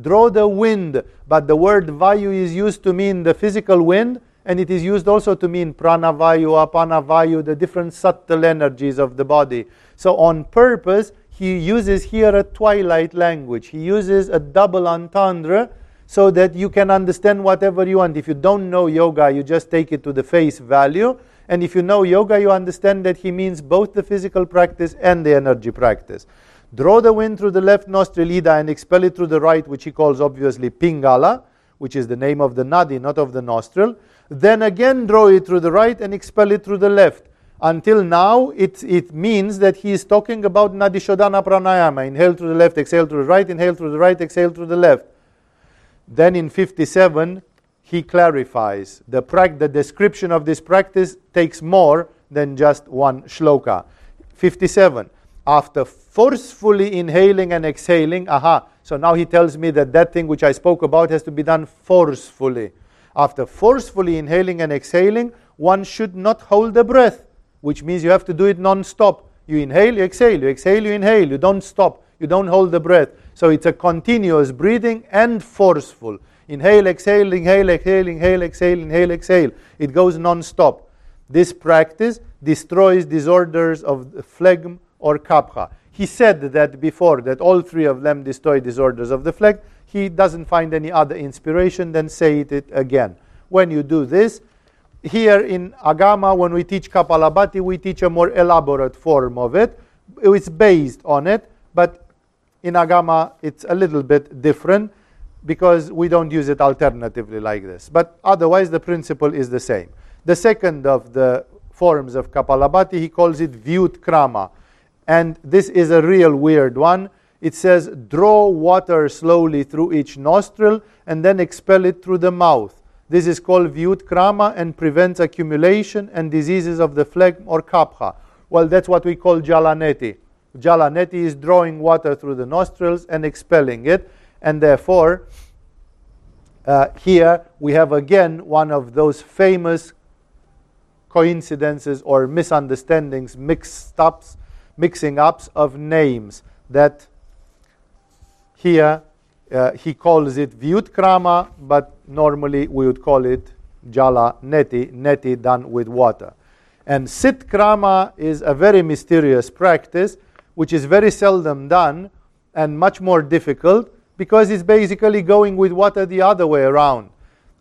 Draw the wind, but the word Vayu is used to mean the physical wind, and it is used also to mean pranavayu, apanavayu, the different subtle energies of the body. So, on purpose, he uses here a twilight language. He uses a double entendre so that you can understand whatever you want. If you don't know yoga, you just take it to the face value. And if you know yoga, you understand that he means both the physical practice and the energy practice. Draw the wind through the left nostril, Ida, and expel it through the right, which he calls obviously Pingala, which is the name of the nadi, not of the nostril. Then again draw it through the right and expel it through the left. Until now, it, it means that he is talking about Nadishodhana pranayama. Inhale through the left, exhale through the right, inhale through the right, exhale through the left. Then in 57, he clarifies. The, pra- the description of this practice takes more than just one shloka. 57. After forcefully inhaling and exhaling, aha, so now he tells me that that thing which I spoke about has to be done forcefully. After forcefully inhaling and exhaling, one should not hold the breath, which means you have to do it non stop. You inhale, you exhale, you exhale, you inhale, you don't stop, you don't hold the breath. So it's a continuous breathing and forceful. Inhale, exhale, inhale, exhale, inhale, exhale, inhale, exhale. It goes non stop. This practice destroys disorders of phlegm or kapha. He said that before, that all three of them destroy disorders of the phlegm he doesn't find any other inspiration, then say it again. When you do this, here in Agama, when we teach Kapalabhati, we teach a more elaborate form of it. It's based on it, but in Agama, it's a little bit different because we don't use it alternatively like this. But otherwise, the principle is the same. The second of the forms of Kapalabhati, he calls it Vyut Krama. And this is a real weird one it says, draw water slowly through each nostril and then expel it through the mouth. This is called Vyut Krama and prevents accumulation and diseases of the phlegm or kapha. Well, that's what we call Jalaneti. Jalaneti is drawing water through the nostrils and expelling it, and therefore, uh, here we have again one of those famous coincidences or misunderstandings, mixed ups, mixing ups of names that here, uh, he calls it Vyutkrama, but normally we would call it Jala Neti, Neti done with water. And Sitkrama is a very mysterious practice, which is very seldom done and much more difficult because it's basically going with water the other way around.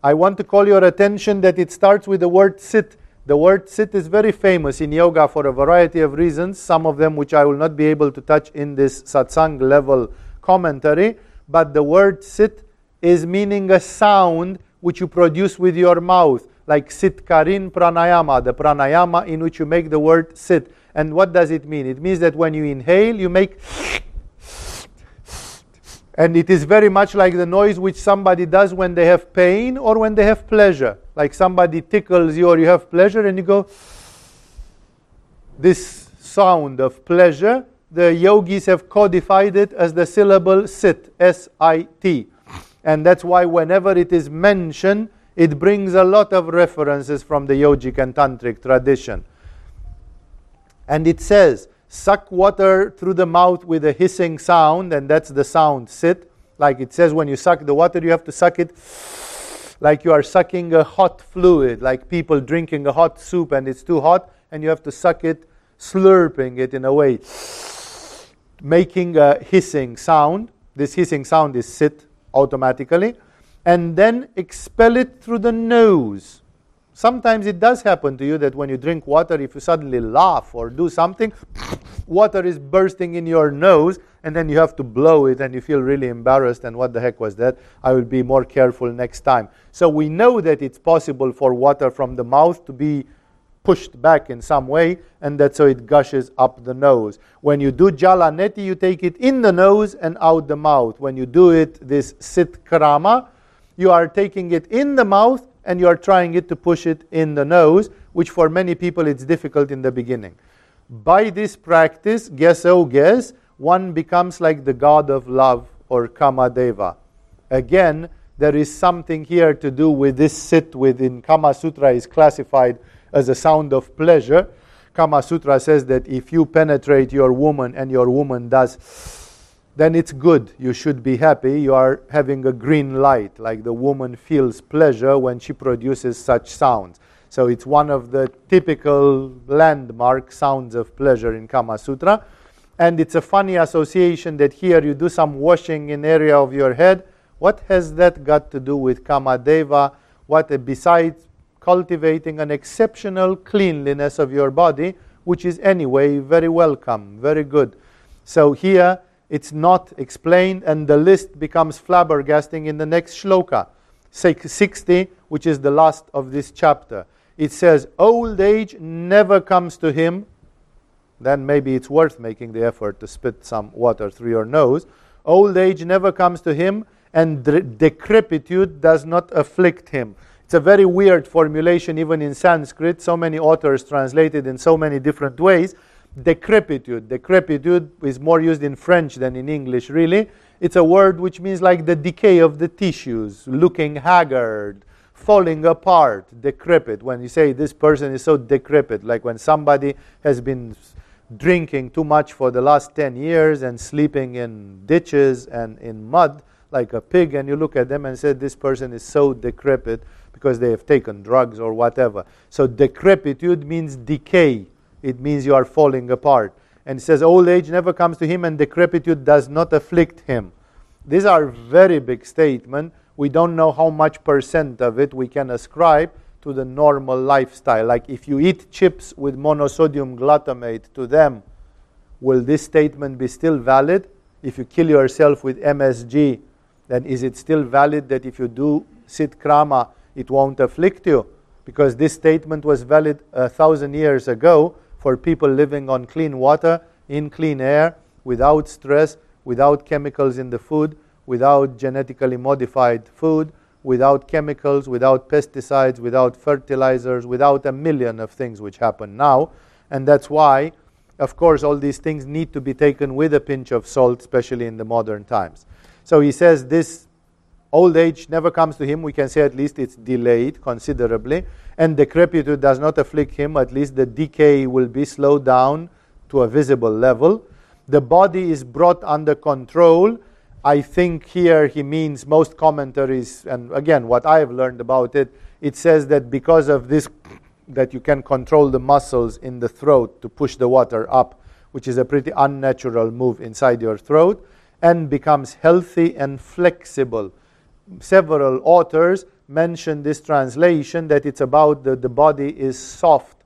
I want to call your attention that it starts with the word sit. The word sit is very famous in yoga for a variety of reasons, some of them which I will not be able to touch in this satsang level commentary, but the word sit is meaning a sound which you produce with your mouth, like sit karin pranayama, the pranayama in which you make the word sit. And what does it mean? It means that when you inhale, you make and it is very much like the noise which somebody does when they have pain or when they have pleasure. Like somebody tickles you or you have pleasure and you go, this sound of pleasure the yogis have codified it as the syllable sit, S I T. And that's why whenever it is mentioned, it brings a lot of references from the yogic and tantric tradition. And it says suck water through the mouth with a hissing sound, and that's the sound sit. Like it says, when you suck the water, you have to suck it like you are sucking a hot fluid, like people drinking a hot soup and it's too hot, and you have to suck it, slurping it in a way, making a hissing sound. This hissing sound is sit automatically, and then expel it through the nose. Sometimes it does happen to you that when you drink water, if you suddenly laugh or do something, water is bursting in your nose, and then you have to blow it and you feel really embarrassed and what the heck was that? I will be more careful next time. So we know that it's possible for water from the mouth to be pushed back in some way and that's so it gushes up the nose. When you do jala neti, you take it in the nose and out the mouth. When you do it this sit krama, you are taking it in the mouth and you are trying it to push it in the nose, which for many people it's difficult in the beginning. By this practice, guess oh guess, one becomes like the god of love or Kamadeva. Again, there is something here to do with this sit within Kama Sutra is classified as a sound of pleasure. Kama Sutra says that if you penetrate your woman and your woman does, then it's good. You should be happy. You are having a green light, like the woman feels pleasure when she produces such sounds. So it's one of the typical landmark sounds of pleasure in Kama Sutra. And it's a funny association that here you do some washing in area of your head. What has that got to do with Kamadeva? What uh, besides cultivating an exceptional cleanliness of your body, which is anyway very welcome, very good. So here it's not explained, and the list becomes flabbergasting in the next shloka, 60, which is the last of this chapter. It says, Old age never comes to him then maybe it's worth making the effort to spit some water through your nose. Old age never comes to him, and decrepitude does not afflict him. It's a very weird formulation, even in Sanskrit. So many authors translated in so many different ways. Decrepitude. Decrepitude is more used in French than in English, really. It's a word which means like the decay of the tissues, looking haggard, falling apart, decrepit. When you say this person is so decrepit, like when somebody has been drinking too much for the last 10 years and sleeping in ditches and in mud like a pig, and you look at them and say, This person is so decrepit because they have taken drugs or whatever. So, decrepitude means decay, it means you are falling apart. And it says, Old age never comes to him, and decrepitude does not afflict him. These are very big statements. We don't know how much percent of it we can ascribe to the normal lifestyle. Like if you eat chips with monosodium glutamate to them, will this statement be still valid? If you kill yourself with MSG, then is it still valid that if you do sit krama, it won't afflict you? Because this statement was valid a thousand years ago for people living on clean water, in clean air, without stress, without chemicals in the food, without genetically modified food, without chemicals, without pesticides, without fertilizers, without a million of things which happen now. And that's why, of course, all these things need to be taken with a pinch of salt, especially in the modern times. So he says this old age never comes to him. We can say at least it's delayed considerably. And decrepitude does not afflict him. At least the decay will be slowed down to a visible level. The body is brought under control I think here he means most commentaries, and again, what I have learned about it, it says that because of this, that you can control the muscles in the throat to push the water up, which is a pretty unnatural move inside your throat, and becomes healthy and flexible. Several authors mention this translation that it's about the, the body is soft,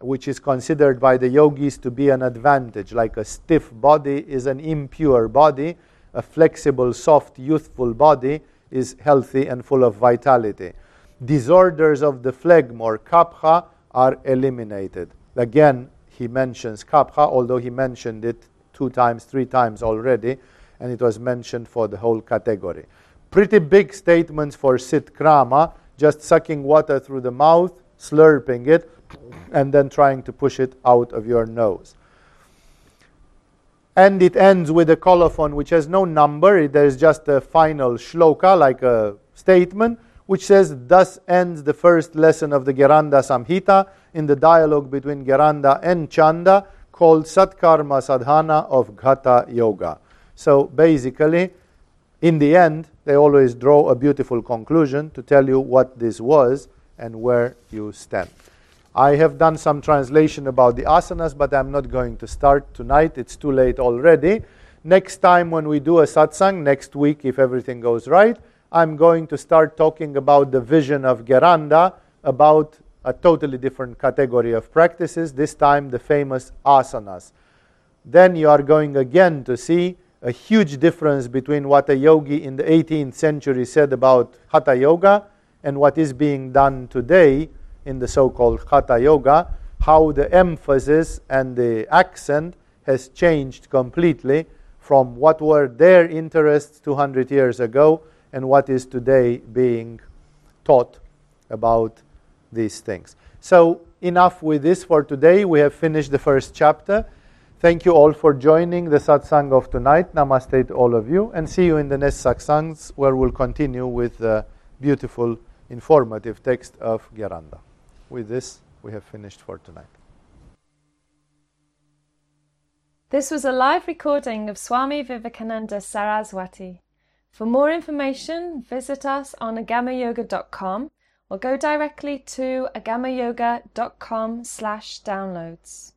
which is considered by the yogis to be an advantage. Like a stiff body is an impure body a flexible, soft, youthful body is healthy and full of vitality. Disorders of the phlegm or kapha are eliminated. Again, he mentions kapha, although he mentioned it two times, three times already, and it was mentioned for the whole category. Pretty big statements for sit krama, just sucking water through the mouth, slurping it, and then trying to push it out of your nose and it ends with a colophon which has no number. There is just a final shloka, like a statement, which says, Thus ends the first lesson of the Gheranda Samhita in the dialogue between Gheranda and Chanda called Satkarma Sadhana of Ghatha Yoga. So basically, in the end, they always draw a beautiful conclusion to tell you what this was and where you stand. I have done some translation about the asanas, but I'm not going to start tonight. It's too late already. Next time, when we do a satsang, next week, if everything goes right, I'm going to start talking about the vision of Gheranda, about a totally different category of practices, this time the famous asanas. Then you are going again to see a huge difference between what a yogi in the 18th century said about Hatha Yoga and what is being done today in the so called Hatha Yoga, how the emphasis and the accent has changed completely from what were their interests 200 years ago and what is today being taught about these things. So, enough with this for today. We have finished the first chapter. Thank you all for joining the satsang of tonight. Namaste to all of you, and see you in the next satsangs where we'll continue with the beautiful, informative text of Gheranda. With this, we have finished for tonight. This was a live recording of Swami Vivekananda Saraswati. For more information, visit us on agamayoga.com or go directly to agamayoga.com slash downloads.